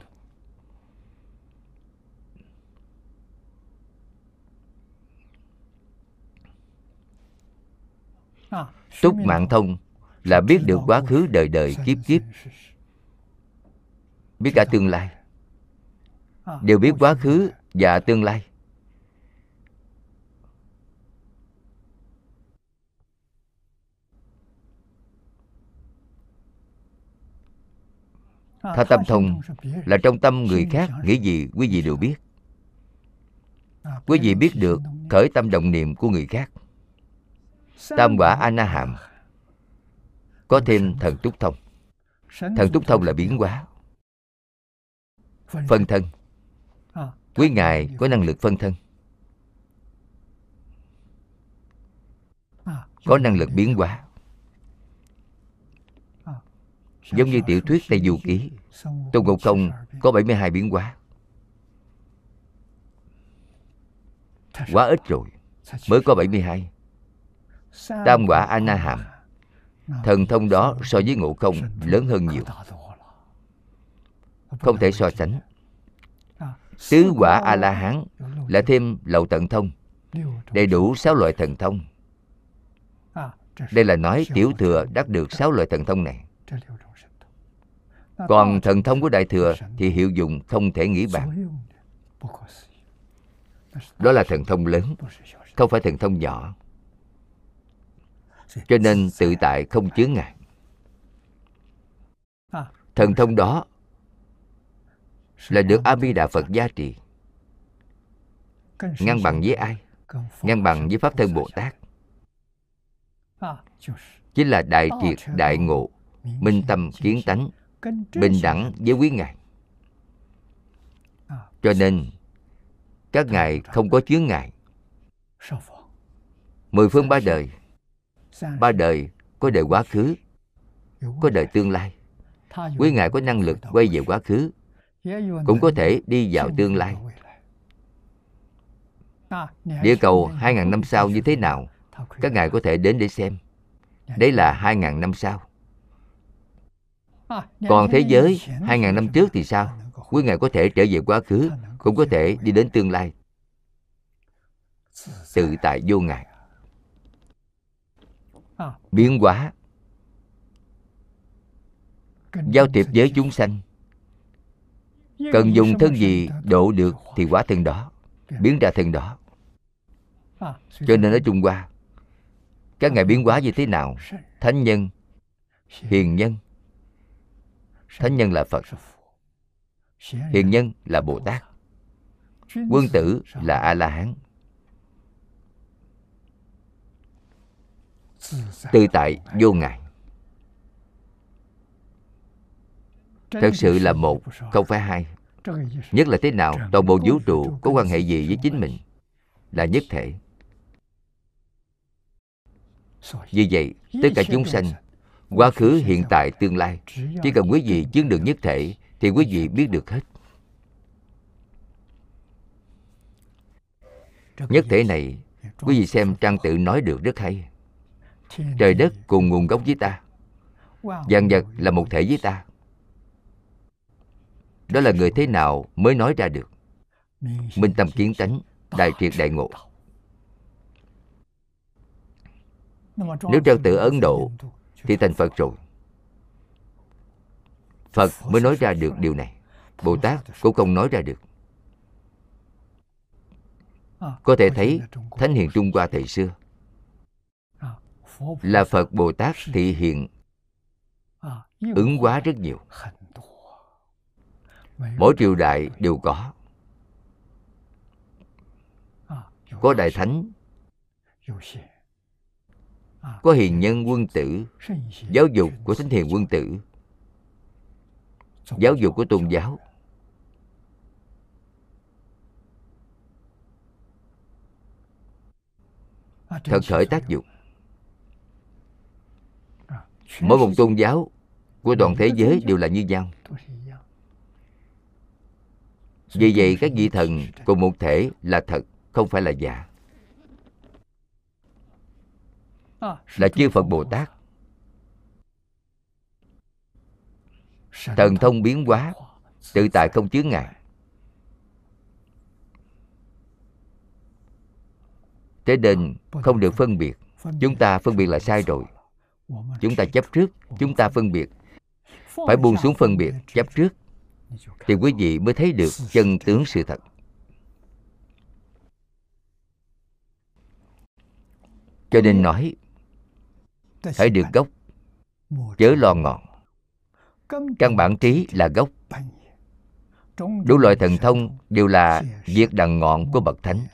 Túc mạng thông là biết được quá khứ đời đời kiếp kiếp. Biết cả tương lai. Đều biết quá khứ và tương lai Tha tâm thông là trong tâm người khác nghĩ gì quý vị đều biết. Quý vị biết được khởi tâm động niệm của người khác. Tam quả A Na Hàm Có thêm thần túc thông. Thần túc thông là biến hóa. Phân thân. Quý Ngài có năng lực phân thân. Có năng lực biến hóa Giống như tiểu thuyết Tây Du Ký. Tôn Ngộ Không có 72 biến hóa. Quá ít rồi. Mới có 72 Tam quả A Na Hàm Thần thông đó so với ngộ không lớn hơn nhiều. Không thể so sánh. Tứ quả A-la-hán Lại thêm lậu tận thông, Đầy đủ sáu loại thần thông. Đây là nói tiểu thừa đắc được sáu loại thần thông này còn thần thông của đại thừa thì hiệu dụng không thể nghĩ bàn. Đó là thần thông lớn, không phải thần thông nhỏ. Cho nên tự tại không chướng ngại. Thần thông đó là được a di đà phật gia trì ngang bằng với ai? Ngang bằng với pháp thân bồ tát. Chính là đại triệt, đại ngộ, minh tâm kiến tánh bình đẳng với quý ngài. Cho nên các ngài không có chướng ngại. Mười phương ba đời. Ba đời có đời quá khứ có đời tương lai. Quý ngài. có năng lực quay về quá khứ cũng có thể đi vào tương lai. Địa cầu hai ngàn năm sau như thế nào các ngài có thể đến để xem. Đấy là hai ngàn năm sau. Còn thế giới 2.000 năm trước thì sao? Quý Ngài có thể trở về quá khứ, cũng có thể đi đến tương lai. Tự tại vô ngại. Biến hóa. Giao thiệp với chúng sanh. Cần dùng thân gì độ được thì quả thân đó, biến ra thân đó. Cho nên ở Trung Hoa, các ngài biến hóa như thế nào? Thánh nhân, hiền nhân, thánh nhân là phật. Hiền nhân là bồ tát. Quân tử là a la hán tự tại vô ngại. Thật sự là một không phải hai. Nhất là thế nào toàn bộ vũ trụ có quan hệ gì với chính mình là nhất thể. Vì vậy, tất cả chúng sanh quá khứ, hiện tại, tương lai. Chỉ cần quý vị chứng được nhất thể, thì quý vị biết được hết. Nhất thể này, quý vị xem trang tự nói được rất hay. Trời đất cùng nguồn gốc với ta. Vạn vật là một thể với ta. Đó là người thế nào mới nói ra được? Minh tâm kiến tánh, đại triệt đại ngộ. Nếu trang tự ấn độ thì thành Phật rồi. Phật mới nói ra được điều này. Bồ Tát cũng không nói ra được. Có thể thấy Thánh hiền Trung Hoa thời xưa Là Phật Bồ Tát thị hiện Ứng quá rất nhiều. Mỗi triều đại đều có. Có Đại Thánh có hiền nhân quân tử, giáo dục của thánh hiền quân tử. Giáo dục của tôn giáo. Thật khởi tác dụng. Mỗi một tôn giáo của toàn thế giới đều là như nhau. Vì vậy, các vị thần cùng một thể là thật, không phải là giả. là chư phật bồ tát. Thần thông biến hóa tự tại không chướng ngại. Thế nên không được phân biệt. chúng ta phân biệt là sai rồi. chúng ta chấp trước chúng ta phân biệt. Phải buông xuống phân biệt chấp trước. thì quý vị mới thấy được chân tướng sự thật. Cho nên nói hãy được gốc, chớ lo ngọn. Căn bản trí là gốc. Đủ loại thần thông đều là việc đằng ngọn của bậc thánh.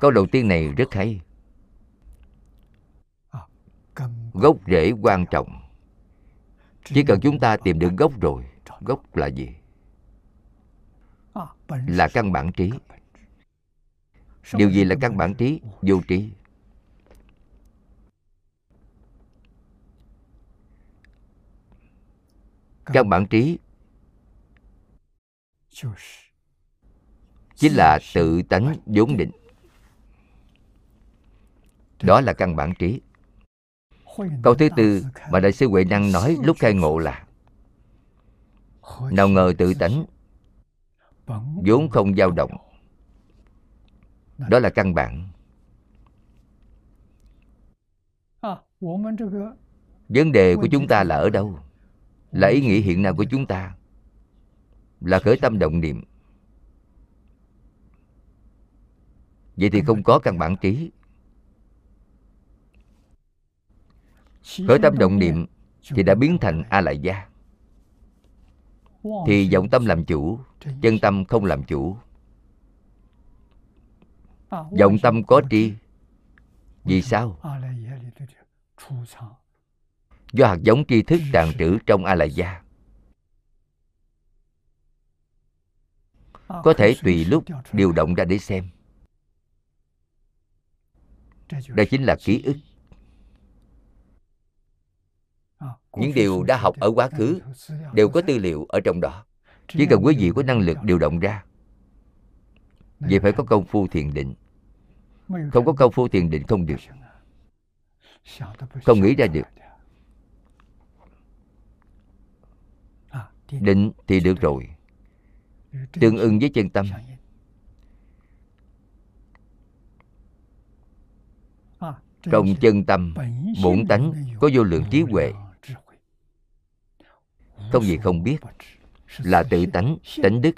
Câu đầu tiên này rất hay. Gốc rễ quan trọng. Chỉ cần chúng ta tìm được gốc rồi, gốc là gì? Là căn bản trí. Điều gì là căn bản trí? Vô trí. căn bản trí. Chính là tự tánh vốn định. Đó là căn bản trí. Câu thứ tư mà đại sư huệ năng nói lúc khai ngộ là nào ngờ tự tánh vốn không dao động. Đó là căn bản. Vấn đề của chúng ta là ở đâu? Là ý nghĩa hiện nay của chúng ta. Là khởi tâm động niệm. Vậy thì không có căn bản trí. Khởi tâm động niệm thì đã biến thành a lại gia thì vọng tâm làm chủ, chân tâm không làm chủ. Vọng tâm có tri, vì sao? Do hạt giống tri thức tàn trữ trong a la gia có thể tùy lúc điều động ra để xem. Đây chính là ký ức. Những điều đã học ở quá khứ đều có tư liệu ở trong đó. Chỉ cần quý vị có năng lực điều động ra vậy phải có công phu thiền định. Không có công phu thiền định không được. Không nghĩ ra được định thì được rồi. Tương ưng với chân tâm. Trong chân tâm, bổn tánh, có vô lượng trí huệ. Không gì không biết, là tự tánh tánh đức.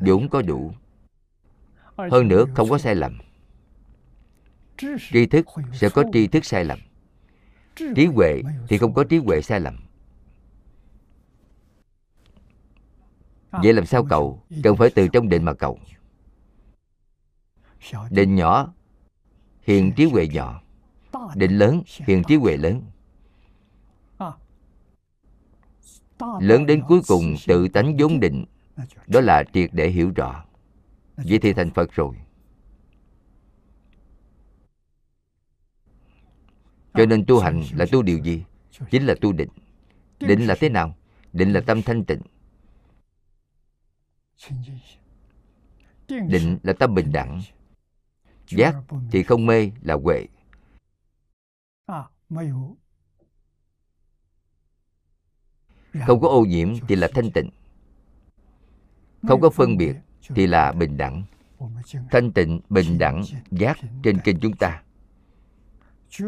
Vốn có đủ, hơn nữa không có sai lầm. Tri thức sẽ có tri thức sai lầm. Trí huệ thì không có trí huệ sai lầm. Vậy làm sao cầu cần phải từ trong định mà cầu định nhỏ, hiền trí huệ nhỏ. Định lớn, hiền trí huệ lớn. Lớn đến cuối cùng tự tánh vốn định. Đó là triệt để hiểu rõ. Vậy thì thành phật rồi. Cho nên tu hành là tu điều gì? Chính là tu định. Định là thế nào? Định là tâm thanh tịnh định là tâm bình đẳng. Giác thì không mê là huệ. Không có ô nhiễm thì là thanh tịnh. Không có phân biệt thì là bình đẳng. Thanh tịnh bình đẳng giác trên kinh chúng ta.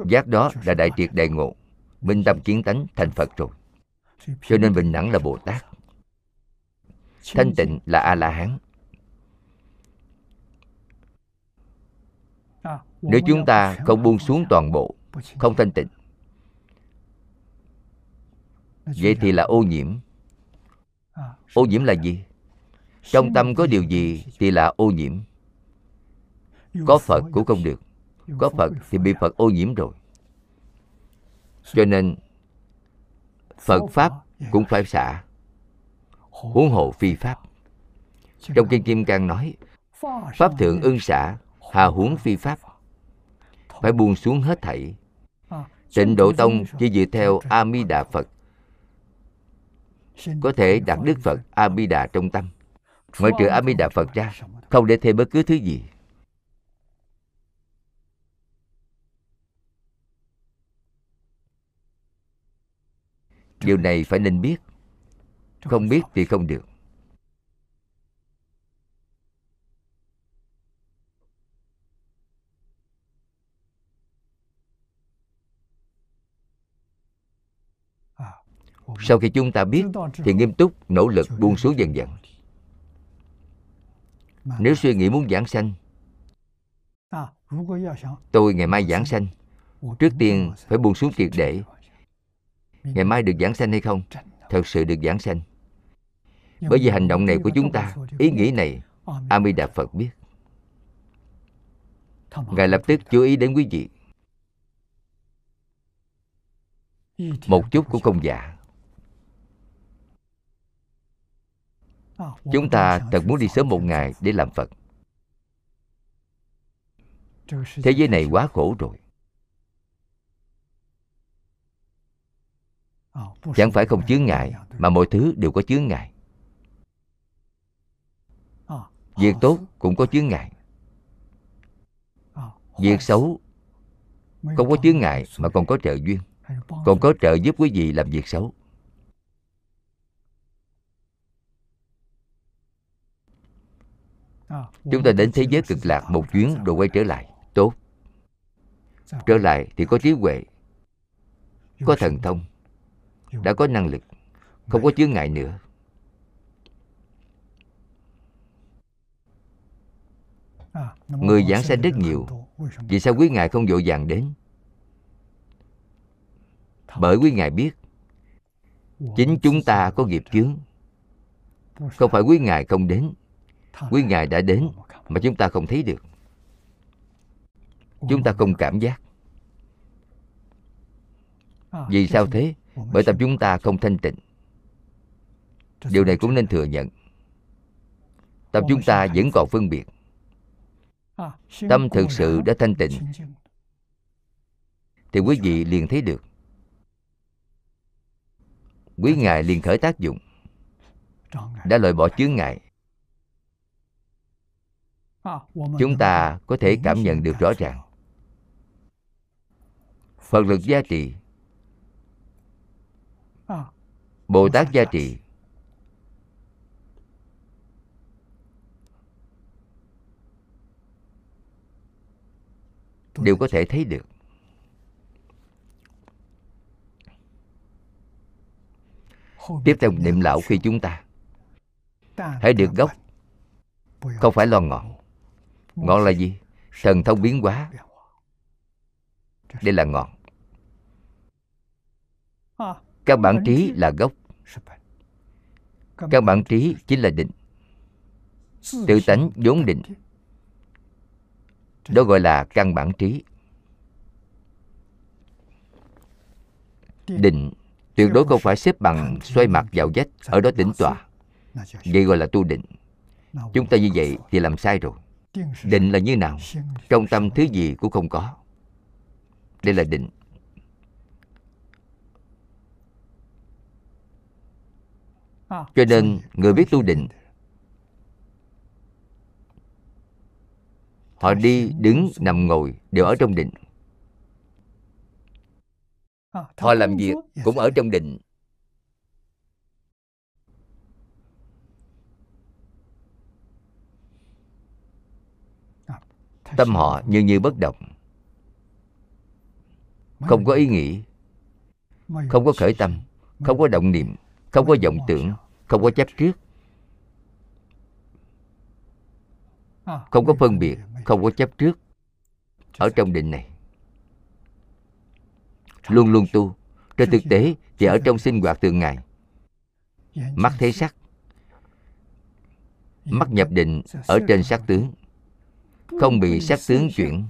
Giác đó là đại triệt đại ngộ minh tâm kiến tánh thành phật rồi. Cho nên bình đẳng là bồ tát thanh tịnh là a la hán nếu chúng ta không buông xuống toàn bộ không thanh tịnh vậy thì là ô nhiễm. Ô nhiễm là gì? Trong tâm có điều gì thì là ô nhiễm. Có phật cũng không được. Có phật thì bị phật ô nhiễm rồi. Cho nên phật pháp cũng phải xả huống hộ phi pháp. Trong kinh kim cang nói, pháp thượng ưng xả hà huống phi pháp. Phải buông xuống hết thảy. Tịnh độ tông chỉ dựa theo a mi đà phật. Có thể đặt đức phật a mi đà trong tâm. Ngoại trừ a mi đà phật ra, không để thêm bất cứ thứ gì. Điều này phải nên biết không biết thì không được. Sau khi chúng ta biết thì nghiêm túc nỗ lực buông xuống dần dần. nếu suy nghĩ muốn giảng sanh tôi ngày mai giảng sanh trước tiên phải buông xuống triệt để. ngày mai được giảng sanh hay không? Thật sự được giảng sanh bởi vì hành động này của chúng ta ý nghĩ này a di đà phật biết. Ngài lập tức chú ý đến quý vị. Một chút cũng không giả chúng ta thật muốn đi sớm một ngày để làm phật. Thế giới này quá khổ rồi. Chẳng phải không chướng ngại mà mọi thứ đều có chướng ngại việc tốt cũng có chướng ngại. Việc xấu không có chướng ngại mà còn có trợ duyên. Còn có trợ giúp quý vị làm việc xấu. Chúng ta đến thế giới cực lạc một chuyến rồi quay trở lại. Tốt. Trở lại thì có trí huệ, có thần thông, đã có năng lực. Không có chướng ngại nữa. Người giảng sanh rất nhiều. vì sao quý ngài không vội vàng đến? Bởi quý ngài biết chính chúng ta có nghiệp chướng. Không phải quý ngài không đến. Quý ngài đã đến mà chúng ta không thấy được. Chúng ta không cảm giác. Vì sao thế? Bởi tâm chúng ta không thanh tịnh. Điều này cũng nên thừa nhận. Tâm chúng ta vẫn còn phân biệt tâm thực sự đã thanh tịnh. thì quý vị liền thấy được. Quý ngài liền khởi tác dụng. Đã loại bỏ chướng ngại. Chúng ta có thể cảm nhận được rõ ràng. Phật lực gia trị bồ tát gia trị đều có thể thấy được. Tiếp theo niệm lão khi chúng ta hãy được gốc. không phải lo ngọn. ngọn là gì? thần thông biến hóa. đây là ngọn. Các bản trí là gốc. các bản trí chính là định. Tự tánh vốn định đó gọi là căn bản trí. Định tuyệt đối không phải xếp bằng xoay mặt vào vách ở đó tĩnh tọa. vậy gọi là tu định. Chúng ta như vậy thì làm sai rồi. Định là như nào? Trong tâm thứ gì cũng không có. Đây là định. Cho nên người biết tu định họ đi đứng nằm ngồi đều ở trong định. Họ làm việc cũng ở trong định. Tâm họ như như bất động. Không có ý nghĩ không có khởi tâm không có động niệm không có vọng tưởng không có chấp trước. Không có phân biệt không có chấp trước. Ở trong định này. Luôn luôn tu. Trên thực tế thì ở trong sinh hoạt thường ngày. Mắt thấy sắc. Mắt nhập định ở trên sắc tướng. Không bị sắc tướng chuyển.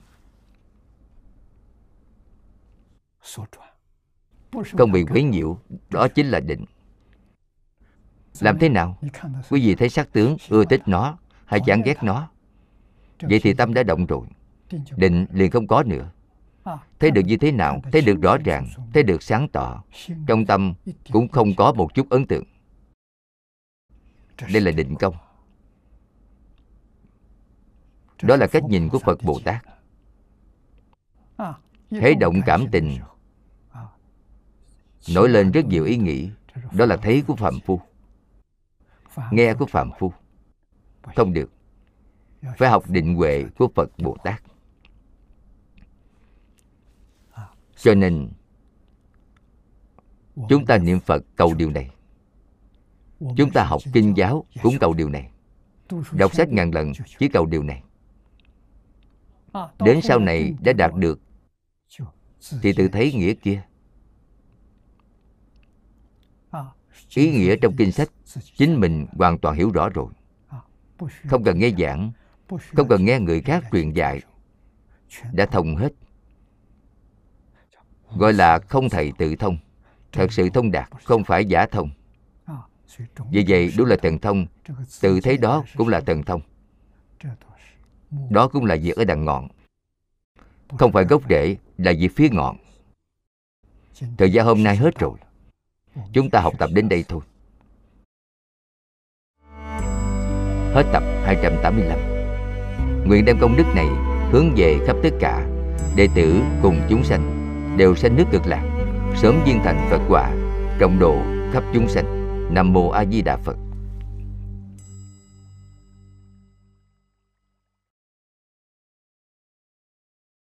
Không bị quấy nhiễu. Đó chính là định. Làm thế nào? Quý vị thấy sắc tướng ưa thích nó hay chán ghét nó vậy thì tâm đã động rồi. Định liền không có nữa. Thấy được như thế nào thấy được rõ ràng thấy được sáng tỏ. Trong tâm cũng không có một chút ấn tượng. Đây là định công. Đó là cách nhìn của phật bồ tát. Thấy động cảm tình. Nổi lên rất nhiều ý nghĩ đó là thấy của phạm phu. Nghe của phạm phu. Không được phải học định huệ của phật bồ tát. Cho nên, chúng ta niệm phật cầu điều này. Chúng ta học kinh giáo cũng cầu điều này. Đọc sách ngàn lần chỉ cầu điều này. Đến sau này đã đạt được, thì tự thấy nghĩa kia. Ý nghĩa trong kinh sách chính mình hoàn toàn hiểu rõ rồi. Không cần nghe giảng không cần nghe người khác truyền dạy. Đã thông hết. Gọi là không thầy tự thông. Thật sự thông đạt, không phải giả thông. Vì vậy, đúng là thần thông. Tự thấy đó cũng là thần thông. Đó cũng là việc ở đằng ngọn. Không phải gốc rễ, là việc phía ngọn. Thời gian hôm nay hết rồi. Chúng ta học tập đến đây thôi. Hết tập 285 nguyện đem công đức này hướng về khắp tất cả. Đệ tử cùng chúng sanh đều sanh nước cực lạc, sớm viên thành phật quả, trọng độ khắp chúng sanh. Nam mô a di đà phật.